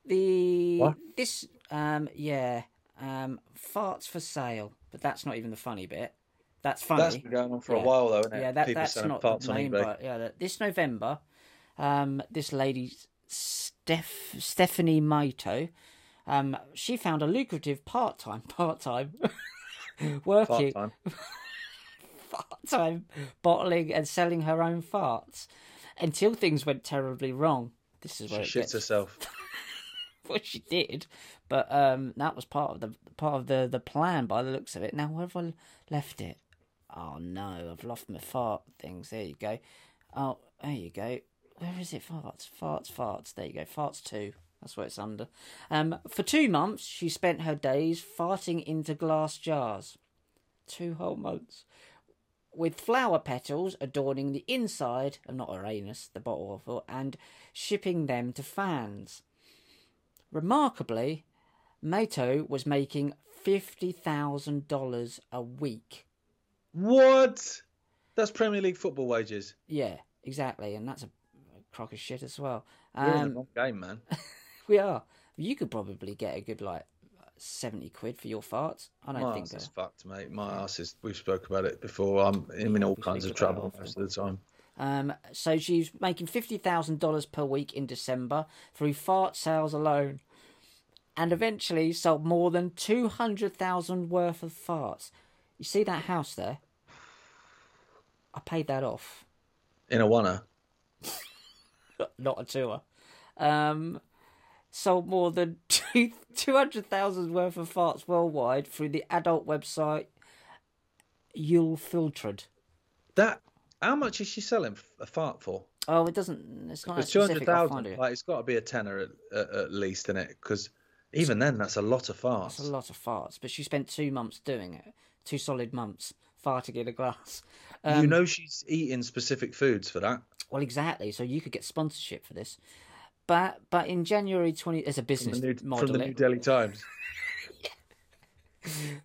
The What? this um yeah um farts for sale, but that's not even the funny bit. That's funny. That's been going on for Yeah. a while though, isn't it? yeah, that, People that's not the main part. Yeah, that, this November, um, this lady Steph Stephanie Matto, um, she found a lucrative part time part time working Part-time. part time bottling and selling her own farts until things went terribly wrong. This is where She it shits herself. what she did, but um, that was part of the part of the the plan by the looks of it. Now where have I left it? Oh no, I've lost my fart things. There you go. Oh, there you go. Where is it? Farts, farts, farts. There you go. Farts two. That's what it's under. Um, for two months, she spent her days farting into glass jars. Two whole months. With flower petals adorning the inside, and not her anus, the bottle of and shipping them to fans. Remarkably, Matto was making $50,000 a week. What? That's Premier League football wages. Yeah, exactly. And that's a crock of shit as well. You're in the Um, wrong game, man. we are. You could probably get a good, like, 70 quid for your farts. I don't My think ass so. is fucked, mate. My ass is. We've spoke about it before. I'm, I'm in all kinds of trouble most of the time. Um, so she's making $50,000 per week in December through fart sales alone. And eventually sold more than 200,000 worth of farts. You see that house there? I paid that off. In a wanna. not a tour. Um, sold more than two two hundred thousand worth of farts worldwide through the adult website Unfiltrd. That how much is she selling a fart for? Oh, it doesn't. It's not It's two hundred it. Like it's got to be a tenner at, at, at least in it, because even then that's a lot of farts. It's a lot of farts, but she spent two months doing it. Two solid months farting in a glass. Um, you know she's eating specific foods for that. Well, exactly. So you could get sponsorship for this. But but in January twenty, there's a From business the, New, model. from the. New Delhi Times.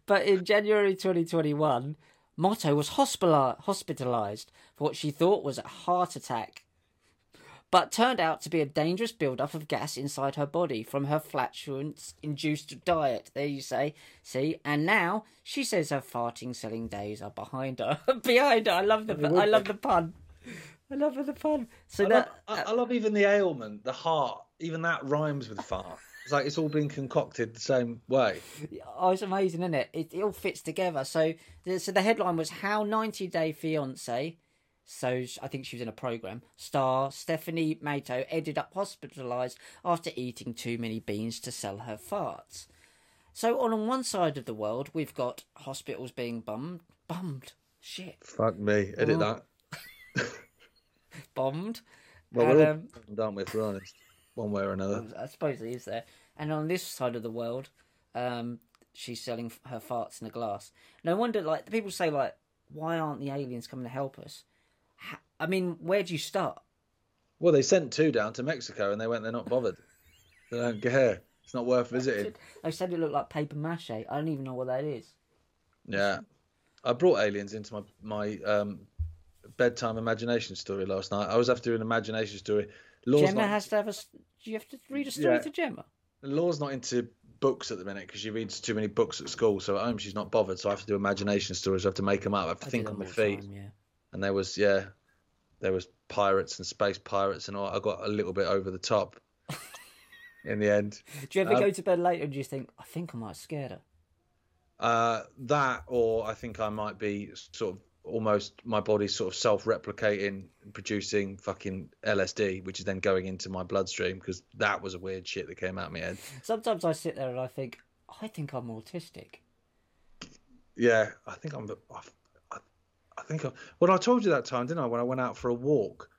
But in January 2021, Matto was hospitalized for what she thought was a heart attack, but turned out to be a dangerous buildup of gas inside her body from her flatulence-induced diet. There you say, see, and now she says her farting selling days are behind her. behind her. I love the. I love the pun. I love the pun. So I that love, I, uh, I love even the ailment, the heart. Even that rhymes with fart. It's like it's all been concocted the same way. Oh, it's amazing, isn't it? It, it all fits together. So, the- so the headline was "How 90 Day Fiance." So I think she was in a program. Star Stephanie Matto ended up hospitalised after eating too many beans to sell her farts. So on one side of the world, we've got hospitals being bummed, bummed, shit, Fuck me. Edit Oh. that. bombed. Well, And, we're all um, done with, we're honest. One way or another. I suppose it is there. And on this side of the world, um, she's selling her farts in a glass. No wonder, like the people say, like, why aren't the aliens coming to help us? I mean, where do you start? Well, they sent two down to Mexico and they went, they're not bothered. They don't care. It's not worth visiting. They said it looked like paper mache. I don't even know what that is. Yeah. I brought aliens into my, my um, bedtime imagination story last night. I was after an imagination story. Law's Gemma not, has to have a. you have to read a story Yeah. to Gemma? Law's not into books at the minute because she reads too many books at school. So at home she's not bothered. So I have to do imagination stories. I have to make them up. I have to I think on my feet. time, yeah. and there was yeah there was pirates and space pirates and all i got a little bit over the top in the end Do you ever Um, go to bed later and do you think, I think I might have scared her? uh that or i think i might be sort of almost my body's sort of self-replicating producing fucking lsd which is then going into my bloodstream because that was a weird shit that came out of my head Sometimes I sit there and I think, I think I'm autistic. yeah i think i'm i, I, I think I, well i told you that time didn't i when i went out for a walk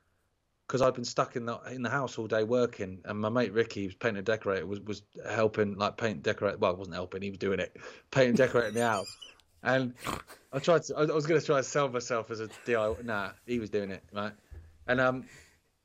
because I'd been stuck in the in the house all day working, and my mate Ricky, who's painter decorator, was was helping like paint decorate. Well, I wasn't helping; he was doing it, paint and decorating the house. And I tried to. I was going to try to sell myself as a DIY. Nah, he was doing it, right? And um,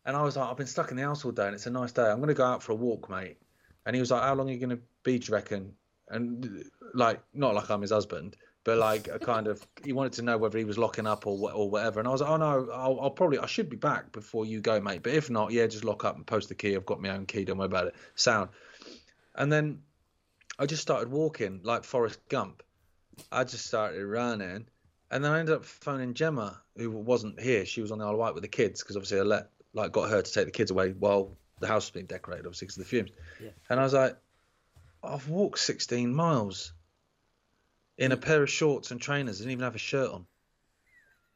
and I was like, I've been stuck in the house all day, and it's a nice day. I'm going to go out for a walk, mate. And he was like, How long are you going to be, do you reckon? And like, not like I'm his husband, but like a kind of, he wanted to know whether he was locking up or or whatever. And I was like, Oh no, I'll, I'll probably, I should be back before you go, mate. But if not, yeah, just lock up and post the key. I've got my own key. Don't worry about it. Sound. And then I just started walking like Forrest Gump. I just started running, and then I ended up phoning Gemma, who wasn't here. She was on the Isle of Wight with the kids because obviously I let like got her to take the kids away while the house was being decorated, obviously because of the fumes. Yeah. And I was like, I've walked 16 miles in a pair of shorts and trainers, didn't even have a shirt on.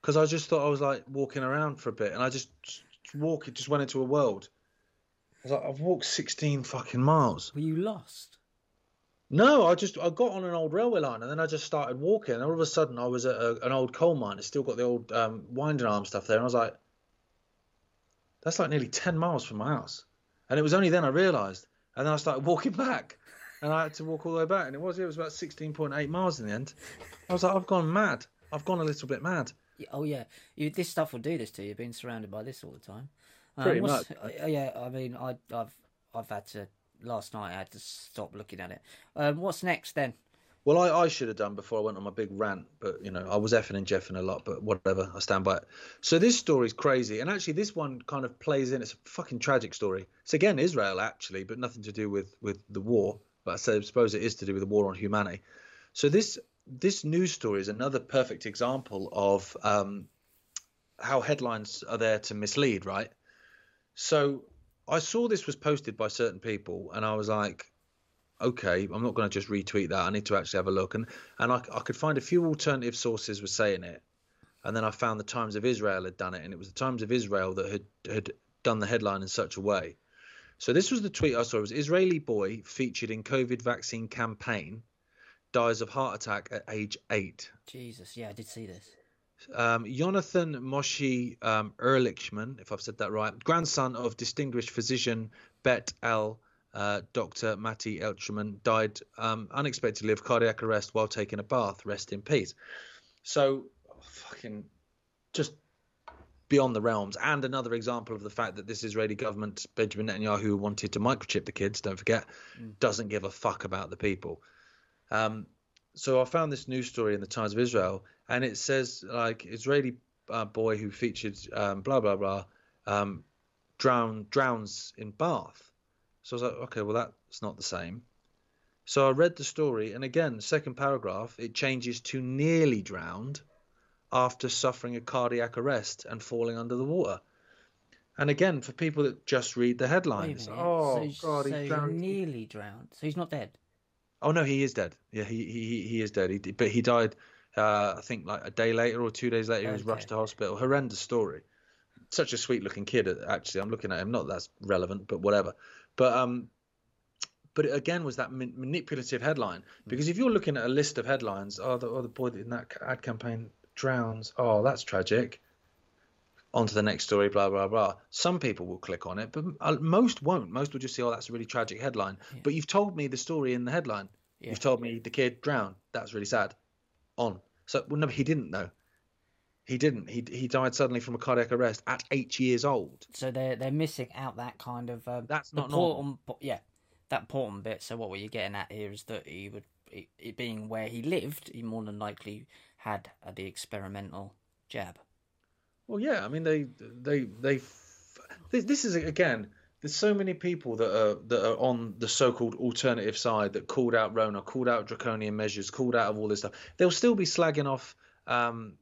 Because I just thought I was like walking around for a bit, and I just walk, it just went into a world. I was like, I've walked 16 fucking miles. Were you lost? No, I just I got on an old railway line and then I just started walking. And all of a sudden, I was at a, an old coal mine. It's still got the old um, winding arm stuff there, and I was like, "That's like nearly ten miles from my house." And it was only then I realised, and then I started walking back, and I had to walk all the way back, and it was it was about sixteen point eight miles in the end. I was like, "I've gone mad. I've gone a little bit mad." Oh yeah, you, this stuff will do this to you. Being surrounded by this all the time. Um, Pretty much. uh, yeah, I mean, I, I've I've had to. Last night I had to stop looking at it. Um, what's next then? Well, I, I should have done before I went on my big rant, but you know, I was effing and jeffing a lot, but whatever, I stand by it. So this story's crazy, and actually, this one kind of plays in. It's a fucking tragic story. It's again Israel, actually, but nothing to do with with the war. But I suppose it is to do with the war on humanity. So this this news story is another perfect example of um, how headlines are there to mislead, right? So I saw this was posted by certain people, and I was like, okay, I'm not going to just retweet that. I need to actually have a look. And and I, I could find a few alternative sources were saying it, and then I found the Times of Israel had done it, and it was the Times of Israel that had had done the headline in such a way So this was the tweet I saw. It was Israeli boy featured in COVID vaccine campaign dies of heart attack at age eight. Jesus, yeah, I did see this. Um, Jonathan Moshe um, Ehrlichman, if I've said that right, grandson of distinguished physician Bet El uh, Dr. Matti Ehrlichman, died um, unexpectedly of cardiac arrest while taking a bath. Rest in peace. So, fucking just beyond the realms. And another example of the fact that this Israeli government, Benjamin Netanyahu, who wanted to microchip the kids, don't forget, mm. doesn't give a fuck about the people. Um, so I found this news story in the Times of Israel, and it says like Israeli uh, boy who featured um, blah blah blah um, drown drowns in bath. So I was like, okay, well that's not the same. So I read the story, and again, second paragraph, it changes to nearly drowned after suffering a cardiac arrest and falling under the water. And again, for people that just read the headlines, oh so, god, so he drowned. nearly drowned. So he's not dead. Oh no, he is dead. Yeah, he he he is dead. He, but he died, uh, I think, like a day later or two days later. Okay. He was rushed to hospital. Horrendous story. Such a sweet looking kid. Actually, I'm looking at him. Not that's relevant, but whatever. But um, but it again was that manipulative headline hmm. because if you're looking at a list of headlines, oh the, oh, the boy in that ad campaign drowns. Oh, that's tragic. On to the next story, blah blah blah. Some people will click on it, but uh, most won't. Most will just say, "Oh, that's a really tragic headline." Yeah. But you've told me the story in the headline. Yeah. You've told me the kid drowned. That's really sad. On. So, well, no, he didn't know. He didn't. He he died suddenly from a cardiac arrest at eight years old. So they're they're missing out that kind of. Uh, That's not important. Yeah, that important bit. So what were you getting at here is that he would, it, it being where he lived, he more than likely had uh, the experimental jab. Well, yeah. I mean, they they they. This, this is again. There's so many people that are that are on the so-called alternative side that called out Rona, called out draconian measures, called out of all this stuff. They'll still be slagging off um,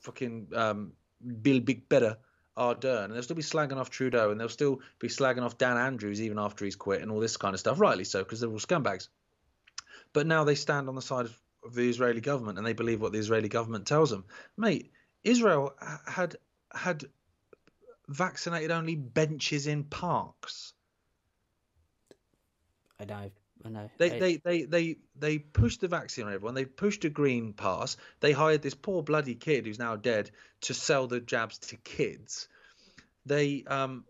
fucking um, Bill Big Better Ardern, and they'll still be slagging off Trudeau, and they'll still be slagging off Dan Andrews even after he's quit, and all this kind of stuff. Rightly so, because they're all scumbags. But now they stand on the side of, of the Israeli government, and they believe what the Israeli government tells them. Mate, Israel had had vaccinated only benches in parks. I know. I know. They, I... they, they, they, they pushed the vaccine on everyone. They pushed a green pass. They hired this poor bloody kid who's now dead to sell the jabs to kids. They um,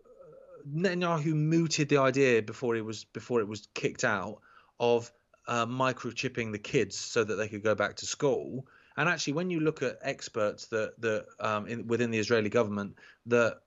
Netanyahu mooted the idea before it was before it was kicked out of uh, microchipping the kids so that they could go back to school. And actually, when you look at experts that that um, in, within the Israeli government that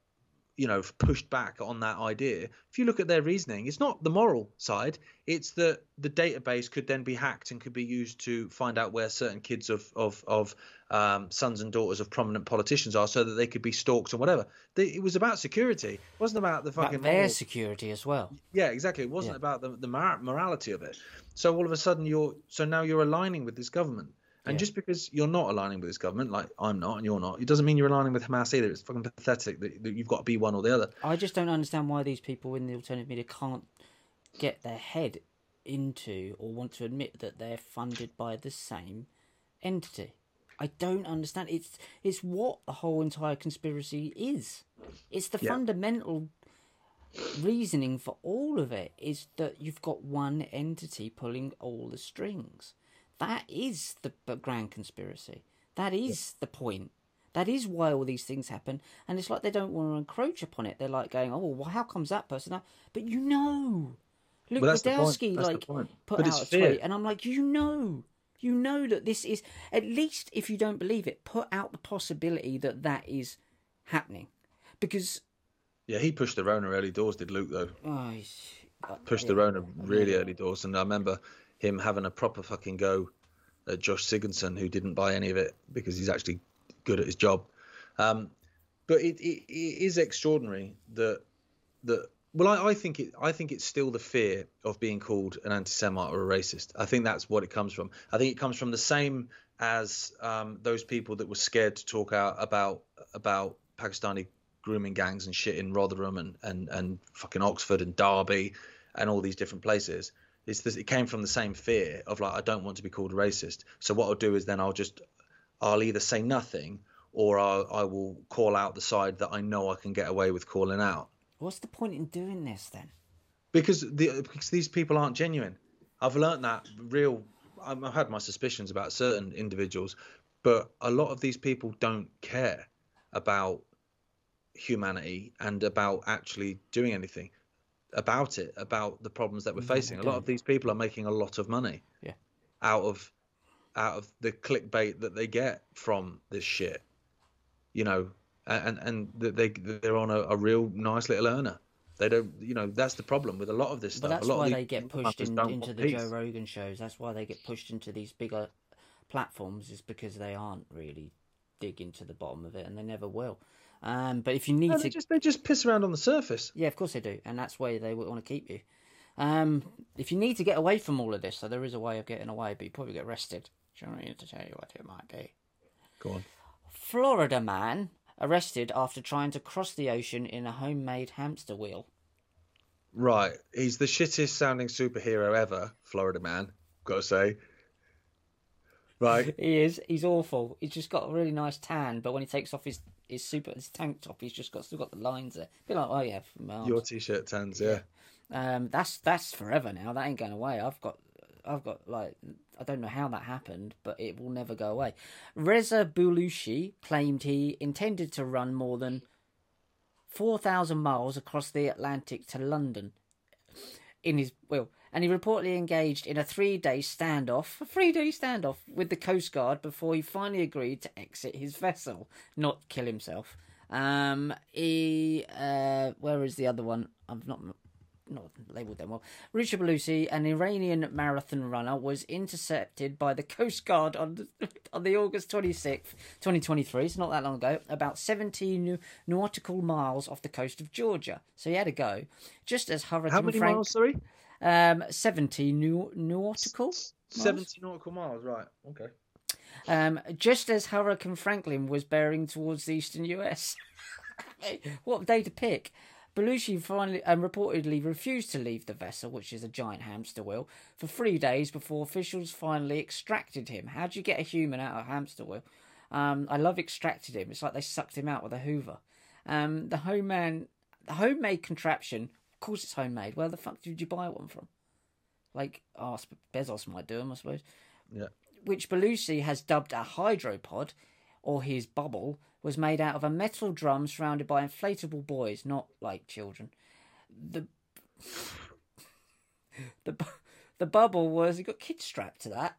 you know pushed back on that idea. If you look at their reasoning it's not the moral side it's that the database could then be hacked and could be used to find out where certain kids of of of um, sons and daughters of prominent politicians are so that they could be stalked and whatever. They, it was about security. It wasn't about the fucking about their moral. security as well. Yeah exactly. It wasn't yeah. about the, the morality of it. So all of a sudden you're so now you're aligning with this government and yeah. just because you're not aligning with this government, like I'm not and you're not, it doesn't mean you're aligning with Hamas either. It's fucking pathetic that, that you've got to be one or the other. I just don't understand why these people in the alternative media can't get their head into or want to admit that they're funded by the same entity. I don't understand. It's it's what the whole entire conspiracy is. It's the yeah. fundamental reasoning for all of it is that you've got one entity pulling all the strings. That is the grand conspiracy. That is the point. That is why all these things happen. And it's like they don't want to encroach upon it. They're like going, oh, well, how comes that person? Out? But you know. Luke well, Rudkowski, like, put but out a tweet. And I'm like, you know. You know that this is, at least if you don't believe it, put out the possibility that that is happening. Because. Yeah, he pushed the Rona early doors, did Luke, though. Oh, pushed yeah. the Rona really early doors. And I remember him having a proper fucking go at Josh Sigurdson, who didn't buy any of it because he's actually good at his job. Um, but it, it, it is extraordinary that that well, I, I, think it. I think it's still the fear of being called an anti-Semite or a racist. I think that's what it comes from. I think it comes from the same as um, those people that were scared to talk out about about Pakistani grooming gangs and shit in Rotherham and and and fucking Oxford and Derby and all these different places. It's this, it came from the same fear of like I don't want to be called racist. So what I'll do is then I'll just I'll either say nothing or I'll, I will call out the side that I know I can get away with calling out. What's the point in doing this then? because the because these people aren't genuine. I've learned that real. I've had my suspicions about certain individuals, but a lot of these people don't care about humanity and about actually doing anything about it, about the problems that we're No, facing. A lot of these people are making a lot of money. Yeah. Out of out of the clickbait that they get from this shit. You know, and and they they're on a, a real nice little earner. They don't, you know, that's the problem with a lot of this But stuff. that's a lot why they get pushed in, into the peace. Joe Rogan shows. That's why they get pushed into these bigger platforms, is because they aren't really digging to the bottom of it, and they never will. Um, but if you need No, to, they just they just piss around on the surface. yeah, of course they do, and that's why they want to keep you. Um, if you need to get away from all of this, so there is a way of getting away, but you probably get arrested. Do you want me to tell you what it might be? Go on. Florida man arrested after trying to cross the ocean in a homemade hamster wheel. Right, he's the shittest sounding superhero ever, Florida man. Got to say. Right, He is. He's awful. He's just got a really nice tan, but when he takes off his his super his tank top, he's just got still got the lines there. Be like, oh yeah, from my your t-shirt tans, yeah. Um, that's that's forever now. That ain't going away. I've got, I've got like, I don't know how that happened, but it will never go away. Reza Baluchi claimed he intended to run more than four thousand miles across the Atlantic to London in his will, and he reportedly engaged in a three-day standoff, a three-day standoff with the Coast Guard before he finally agreed to exit his vessel, not kill himself. Um, he, uh, where is the other one? I've not not labelled them well. Richard Baluchi, an Iranian marathon runner, was intercepted by the Coast Guard on the, on the August 26th, 2023, it's not that long ago, about 17 nautical miles off the coast of Georgia. So he had to go. Just as Hurricane How many Frank, miles, sorry? Um, 70 new, nautical. 70 nautical miles, right. Okay. Um, just as Hurricane Franklin was bearing towards the eastern US. what day to pick? Baluchi finally and reportedly refused to leave the vessel, which is a giant hamster wheel, for three days before officials finally extracted him. How do you get a human out of a hamster wheel? Um, I love extracted him. It's like they sucked him out with a Hoover. Um, the homeman, the homemade contraption. Of course, it's homemade. Where the fuck did you buy one from? Like, oh, Bezos might do them, I suppose Yeah. which Baluchi has dubbed a hydropod, or his bubble, was made out of a metal drum surrounded by inflatable boys, not like children. The the the bubble was he got kids strapped to that.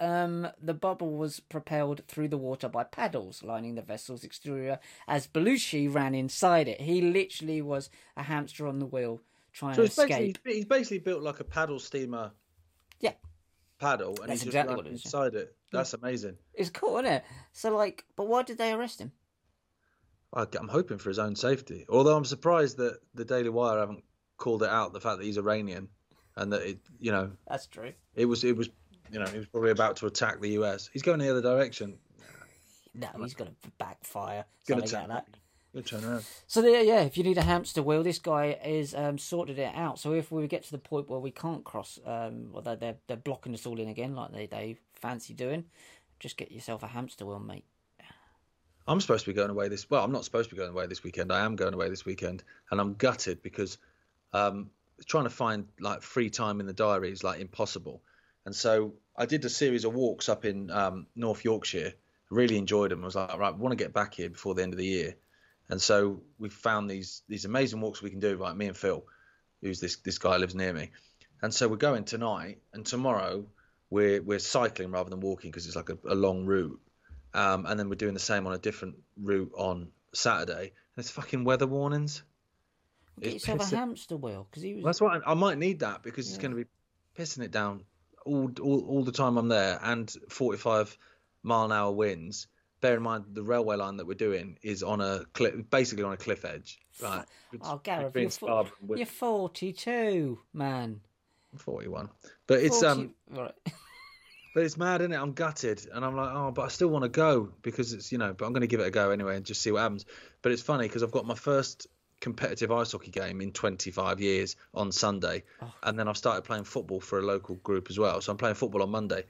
Um, the bubble was propelled through the water by paddles lining the vessel's exterior as Baluchi ran inside it. He literally was a hamster on the wheel trying So to he's basically, escape. he's basically built like a paddle steamer Yeah, paddle and That's he just exactly ran it is, yeah. inside it. That's amazing. it's cool, isn't it? So like, but why did they arrest him? I'm hoping for his own safety. Although I'm surprised that the Daily Wire haven't called it out the fact that he's Iranian and that it, you know, That's true. it was it was, you know, he was probably about to attack the US. He's going the other direction. No, he's gonna backfire. Gonna Something like that. He'll turn around. So there, yeah, if you need a hamster wheel, this guy is um, sorted it out. So if we get to the point where we can't cross, um, they're, they're they're blocking us all in again, like they they fancy doing, just get yourself a hamster wheel, mate. I'm supposed to be going away this. Well, I'm not supposed to be going away this weekend. I am going away this weekend, and I'm gutted because um, trying to find like free time in the diary is like impossible. And so I did a series of walks up in um, North Yorkshire. Really enjoyed them. I was like, right, I want to get back here before the end of the year. And so we found these these amazing walks we can do. Right, me and Phil, who's this this guy lives near me, and so we're going tonight and tomorrow. We're we're cycling rather than walking because it's like a, a long route. Um, and then we're doing the same on a different route on Saturday. And it's fucking weather warnings. Get It's yourself a hamster wheel because he was. That's what I, I might need that because it's going to be pissing it down all, all all the time I'm there and 45 mile an hour winds. Bear in mind the railway line that we're doing is on a cliff, basically on a cliff edge. Right. Oh, Gareth, you're, fo- Scarborough and Wi- you're forty-two, man. 41. But it's 40 um right. But it's mad, isn't it? I'm gutted, and I'm like, oh, but I still want to go because it's you know. But I'm going to give it a go anyway and just see what happens. But it's funny because I've got my first competitive ice hockey game in 25 years on Sunday, Oh. and then I've started playing football for a local group as well. So I'm playing football on Monday.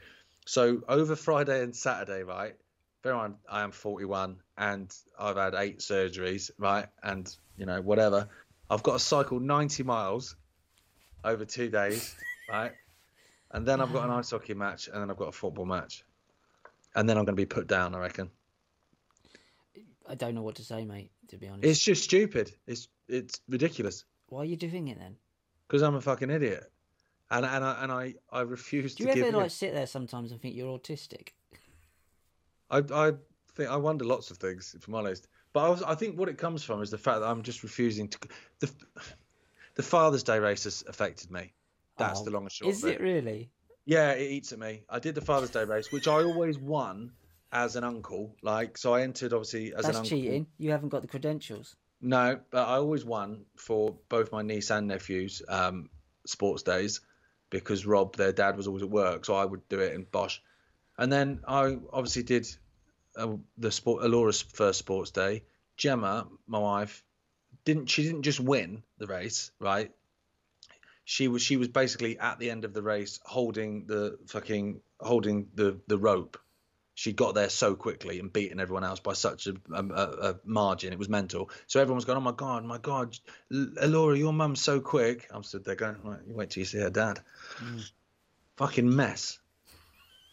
So over Friday and Saturday, right? Bear in mind, I am 41 and I've had eight surgeries, right? And you know whatever. I've got to cycle 90 miles over two days, right? And then I've got an ice hockey match, and then I've got a football match, and then I'm going to be put down. I reckon. I don't know what to say, mate. To be honest, It's just stupid. It's it's ridiculous why are you doing it then? because I'm a fucking idiot, and and I and I I refuse Do to you give ever in. like sit there sometimes and think you're autistic? I I think I wonder lots of things, if I'm honest. But I, was, I think what it comes from is the fact that I'm just refusing to. The the Father's Day race has affected me. That's Oh, the long and short Is it really? Yeah, it eats at me. I did the Father's Day race, which I always won as an uncle. Like, so I entered obviously as That's an uncle. cheating. You haven't got the credentials. No, but I always won for both my niece and nephews um, sports days because Rob, their dad, was always at work, so I would do it in Bosch. And then I obviously did uh, the sport, Alora's first sports day. Gemma, my wife, didn't she didn't just win the race, right? She was she was basically at the end of the race holding the fucking holding the the rope. She got there so quickly and beating everyone else by such a, a, a margin. It was mental. So everyone was going, "Oh my god, my god, L- Alora, your mum's so quick." I'm stood there going, right, "You wait till you see her dad." Mm. Fucking mess.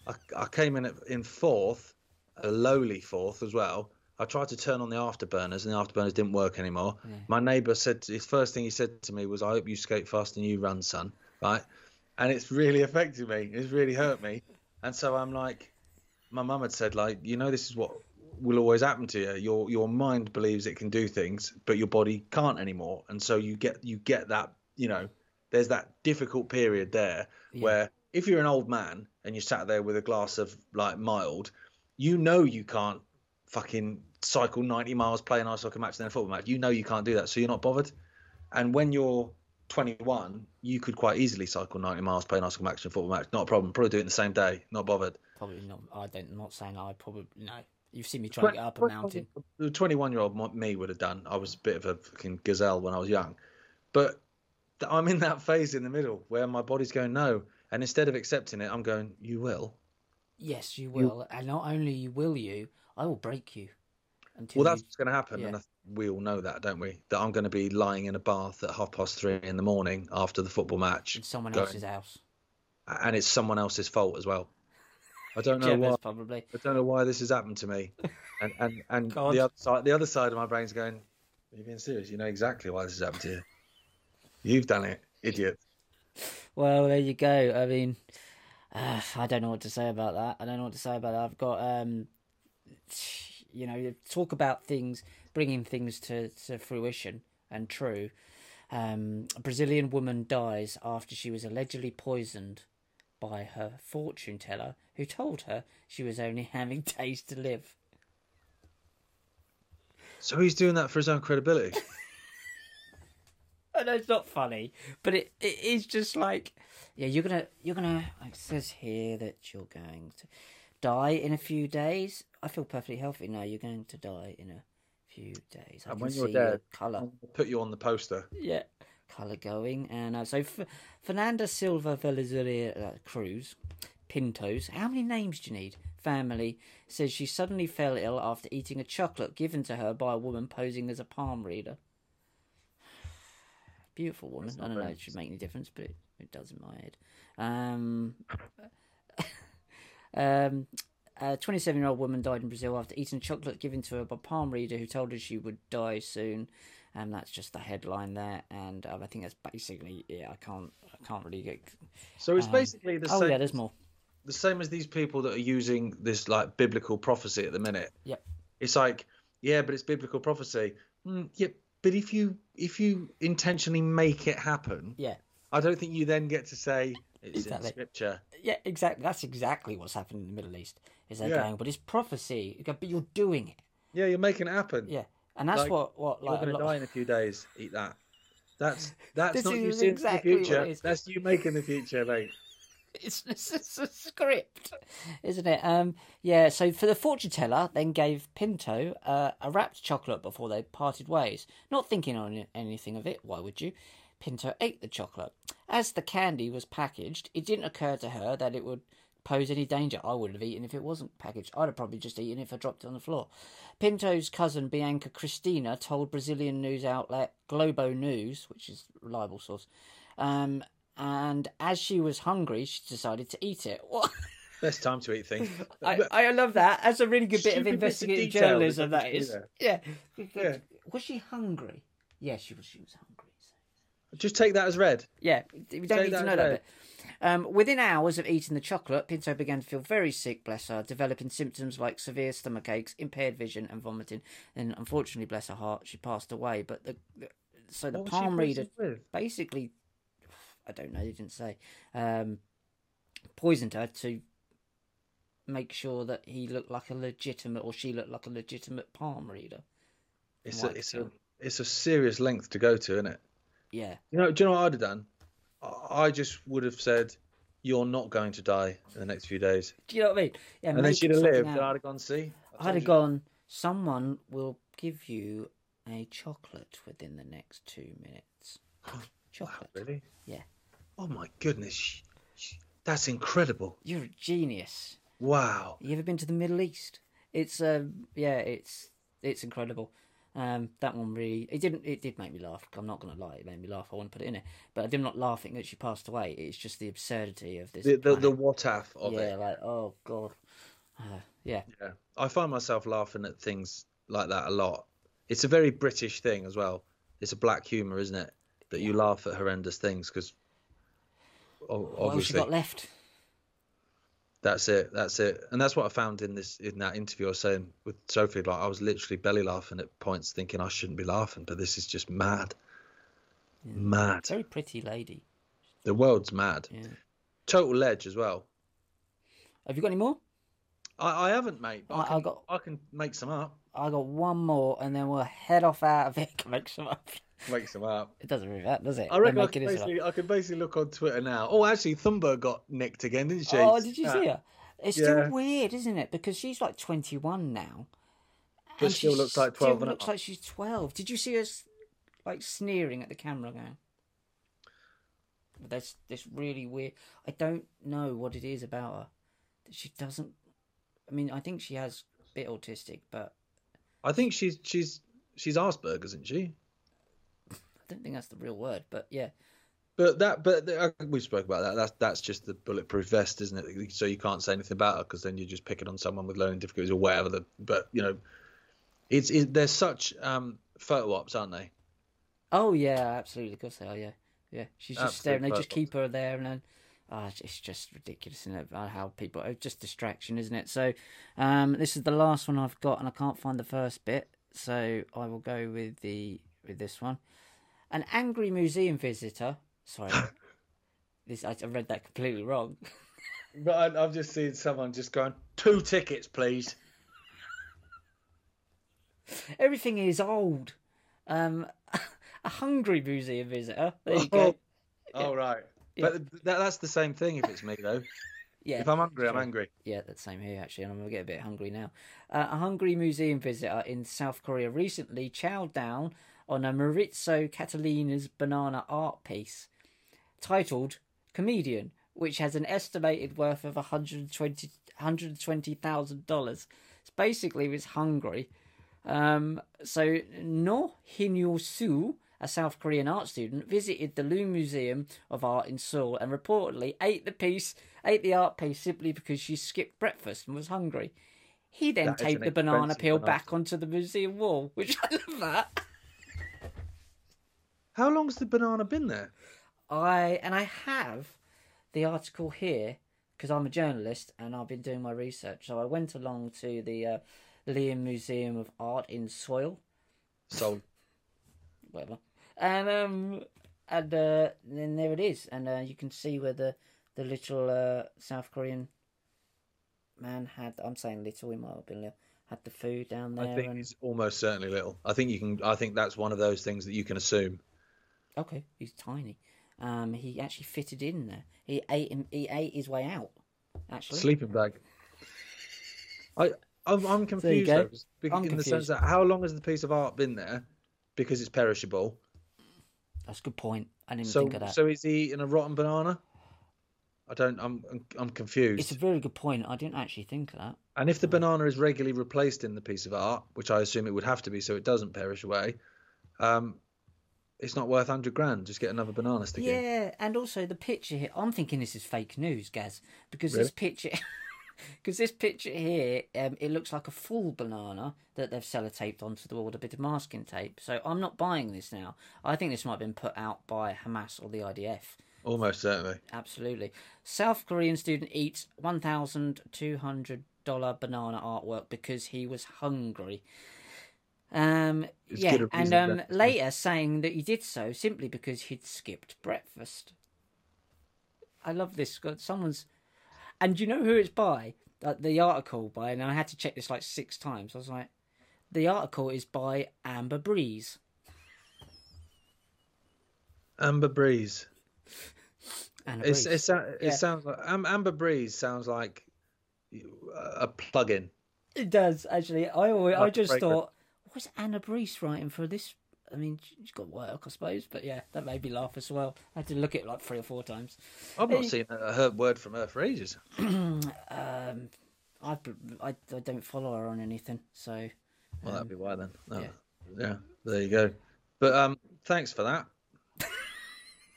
I, I came in at, in fourth, a lowly fourth as well. I tried to turn on the afterburners, and the afterburners didn't work anymore. Yeah. My neighbour said his first thing he said to me was, "I hope you skate fast and you run, son." Right, and it's really affected me. It's really hurt me, and so I'm like, my mum had said, like, you know, this is what will always happen to you. Your your mind believes it can do things, but your body can't anymore, and so you get you get that, you know, there's that difficult period there Yeah. where if you're an old man and you sat there with a glass of like mild, you know you can't fucking cycle 90 miles, play an ice hockey match, and then a football match. You know you can't do that, so you're not bothered. And when you're 21, you could quite easily cycle 90 miles, play an ice match, and football match. Not a problem. Probably do it in the same day. Not bothered. Probably not. I don't. I'm not saying I probably no. You've seen me try to get up a mountain. The 21 year old me would have done. I was a bit of a fucking gazelle when I was young, but I'm in that phase in the middle where my body's going no, and instead of accepting it, I'm going you will. Yes, you will. And not only will you, I will break you. Until Well, that's you... what's going to happen, and. I, we all know that, don't we? That I'm going to be lying in a bath at half past three in the morning after the football match, in someone going- else's house. and it's someone else's fault as well. I don't know Gemma's why. probably. I don't know why this has happened to me, and and and God. the other side, the other side of my brain's going, "Are you being serious? You know exactly why this has happened to you. You've done it, idiot." Well, there you go. I mean, uh, I don't know what to say about that. I don't know what to say about that. I've got, um, you know, you talk about things, bringing things to, to fruition and true. Um, a Brazilian woman dies after she was allegedly poisoned by her fortune teller, who told her she was only having days to live. So he's doing that for his own credibility. I know it's not funny, but it, it is just like, yeah, you're gonna you're gonna. It says here that you're going to die in a few days. I feel perfectly healthy now. You're going to die in a few days. I And when you're your dead- colour. I'll put you on the poster. Yeah, colour going. And uh, so F- Fernanda Silva Venezuela uh, Cruz Pintos. How many names do you need? Family says she suddenly fell ill after eating a chocolate given to her by a woman posing as a palm reader. Beautiful woman. I don't know if it should make any difference, but it, it does in my head. Um, um, a 27 year old woman died in Brazil after eating chocolate given to her by a palm reader who told her she would die soon. And that's just the headline there. And um, I think that's basically, yeah, I can't, I can't really get. So it's Um, basically the Oh, same. yeah, there's more. the same as these people that are using this like biblical prophecy at the minute. Yep. It's like, yeah, but it's biblical prophecy. Mm, yeah, but if you if you intentionally make it happen, Yeah. I don't think you then get to say it's Exactly. in scripture. Yeah, exactly. That's exactly what's happening in the Middle East. Is they're Yeah. going, but it's prophecy. You go, but you're doing it. Yeah, you're making it happen. Yeah, and that's Like, what what You're going to die in a few days. Eat that. That's that's not you seeing exactly the future. That's you making the future, mate. it's, it's, it's a script, isn't it? Um, yeah. So for the fortune teller, then gave Pinto uh, a wrapped chocolate before they parted ways, not thinking on anything of it. Why would you? Pinto ate the chocolate. As the candy was packaged, it didn't occur to her that it would pose any danger. I would have eaten if it wasn't packaged. I'd have probably just eaten if I dropped it on the floor. Pinto's cousin Bianca Cristina told Brazilian news outlet Globo News, which is a reliable source, um, and as she was hungry, she decided to eat it. What? Best time to eat things. I, I love that. That's a really good bit of Stupid bits of investigative journalism. that is. Yeah. Yeah. Was she hungry? Yeah, she was. She was hungry. Just take that as read. Yeah, we don't Say need to know that bit. Um, within hours of eating the chocolate, Pinto began to feel very sick, bless her, developing symptoms like severe stomach aches, impaired vision, and vomiting. And unfortunately, bless her heart, she passed away. But the, the so the What palm reader basically, I don't know, they didn't say, um, poisoned her to make sure that he looked like a legitimate, or she looked like a legitimate palm reader. It's a, it's a, it's a serious length to go to, isn't it? Yeah, You know, do you know what I'd have done? I- just would have said, "You're not going to die in the next few days," do you know what I mean? Yeah, and then she'd have lived, I'd have gone, "See, I'd have you." gone, someone will give you a chocolate within the next two minutes. Wow, Chocolate. really? Yeah. Oh my goodness, that's incredible! You're a genius. Wow. You ever been to the Middle East? It's um yeah, it's it's incredible. Um, that one really it didn't it did make me laugh. I'm not gonna lie, it made me laugh. I want to put it in it, but I'm not laughing that she passed away. It's just the absurdity of this. The the, the what if of yeah, it. like oh god, uh, yeah, Yeah, I find myself laughing at things like that a lot. It's a very British thing as well. It's a black humour, isn't it? That you laugh at horrendous things because what else you obviously got left? That's it. That's it. And that's what I found in this in that interview I was saying with Sophie. Like I was literally belly laughing at points, thinking I shouldn't be laughing, but this is just mad, mad. Very pretty lady. The world's mad. Yeah. Total ledge as well. Have you got any more? I, I haven't, mate. but I, I- I got- I can make some up. I got one more, and then we'll head off out of it. Make some up. Make some up. It doesn't really matter, does it? I reckon I can, basically, I can basically look on Twitter now. Oh, actually, Thunberg got nicked again, didn't she? Oh, did you Yeah. see her? It's still weird, isn't it? Because she's like 21 now. But still she looks like 12 Still looks like she's 12. Did you see her like sneering at the camera going? That's this really weird. I don't know what it is about her. that She doesn't. I mean, I think she has a bit autistic, but I think she's she's she's Asperger's, isn't she? I don't think that's the real word. But yeah, But that, but uh, we spoke about that. That's that's just the bulletproof vest, isn't it? So you can't say anything about her because then you're just picking on someone with learning difficulties or whatever. The, but you know, it's it, there's such um, photo ops, aren't they? Oh yeah, absolutely. Of course they are. Yeah, yeah. She's just Absolute staring. They just keep her there, and then ah, it's- just ridiculous, isn't it? uh, How people it's just distraction, isn't it? So, um, this is the last one I've got, and I can't find the first bit, so I will go with the with this one. An angry museum visitor. Sorry, this I, I read that completely wrong. But I, I've just seen someone just going two tickets, please. Everything is old. Um, a hungry museum visitor. There you go. Oh, right. Yeah. But that, that's the same thing if it's me though. Yeah. If I'm hungry, I'm Sure. angry. Yeah, that's the same here actually, and I'm gonna get a bit hungry now. Uh, a hungry museum visitor in South Korea recently chowed down on a Maurizio Cattelan's banana art piece titled "Comedian," which has an estimated worth of 120 $120,000. It's basically was hungry. Um, so No Hin Soo, a South Korean art student, visited the Loon Museum of Art in Seoul and reportedly ate the piece, ate the art piece simply because she skipped breakfast and was hungry. He then That taped the banana peel banana. back onto the museum wall, which I love that. How long's the banana been there? I and I have the article here because I'm a journalist and I've been doing my research. So I went along to the uh, Leeum Museum of Art in Soil, Sold. whatever, and um, and uh, then there it is, and uh, you can see where the the little uh, South Korean man had. I'm saying little, he might have been little. Had the food down there. I think and... it's almost certainly little. I think you can. I think that's one of those things that you can assume. Okay, he's tiny. Um, he actually fitted in there. He ate him. He ate his way out. Actually, Sleeping bag. I I'm, I'm confused though, 'cause be- I'm in the sense that how long has the piece of art been there? Because it's perishable. That's a good point. I didn't So think of that. so is he eating a rotten banana? I don't. I'm I'm, confused. It's a very good point. I didn't actually think of that. And if the banana is regularly replaced in the piece of art, which I assume it would have to be, so it doesn't perish away, um, it's not worth hundred grand. Just get another banana stick in. Yeah, and also the picture here. I'm thinking this is fake news, Gaz, because Really? this picture, because this picture here, um, it looks like a full banana that they've sellotaped onto the wall with a bit of masking tape. So I'm not buying this now. I think this might have been put out by Hamas or the IDF. Almost certainly. Absolutely. South Korean student eats one thousand two hundred dollar banana artwork because he was hungry. Um, It's yeah, and um, later saying that he did so simply because he'd skipped breakfast. I love this. Someone's, and you know who it's by? Uh, the article by, and I had to check this like six times. I was like, the article is by Amber Breeze. Amber Breeze. Amber It's, Breeze. it, sou- it Yeah. sounds like Am- Amber Breeze sounds like a plug-in. It does actually. I always, I just thought, what's Anna Breeze writing for this? I mean, she's got work, I suppose, but yeah, that made me laugh as well. I had to look at it like three or four times. I've not Hey. seen a heard word from her for ages. Um, I, I, I don't follow her on anything, so Well, that'd be why then. No. yeah. Yeah. there you go. But um, thanks for that.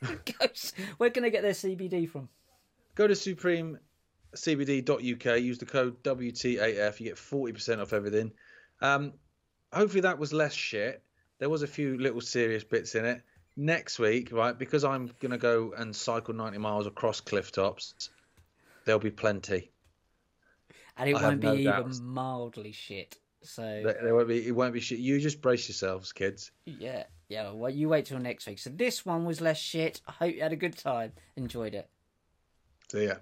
Where can I get their CBD from? Go to supremecbd.uk. Use the code WTAF. You get forty percent off everything. Um, hopefully that was less shit. There was a few little serious bits in it. Next week, right? Because I'm gonna go and cycle ninety miles across cliff tops. There'll be plenty. And it I won't be no even doubts. mildly shit. So There, there won't be. It won't be shit. You just brace yourselves, kids. yeah, yeah. Well, you wait till next week. So this one was less shit. I hope you had a good time, enjoyed it. See ya.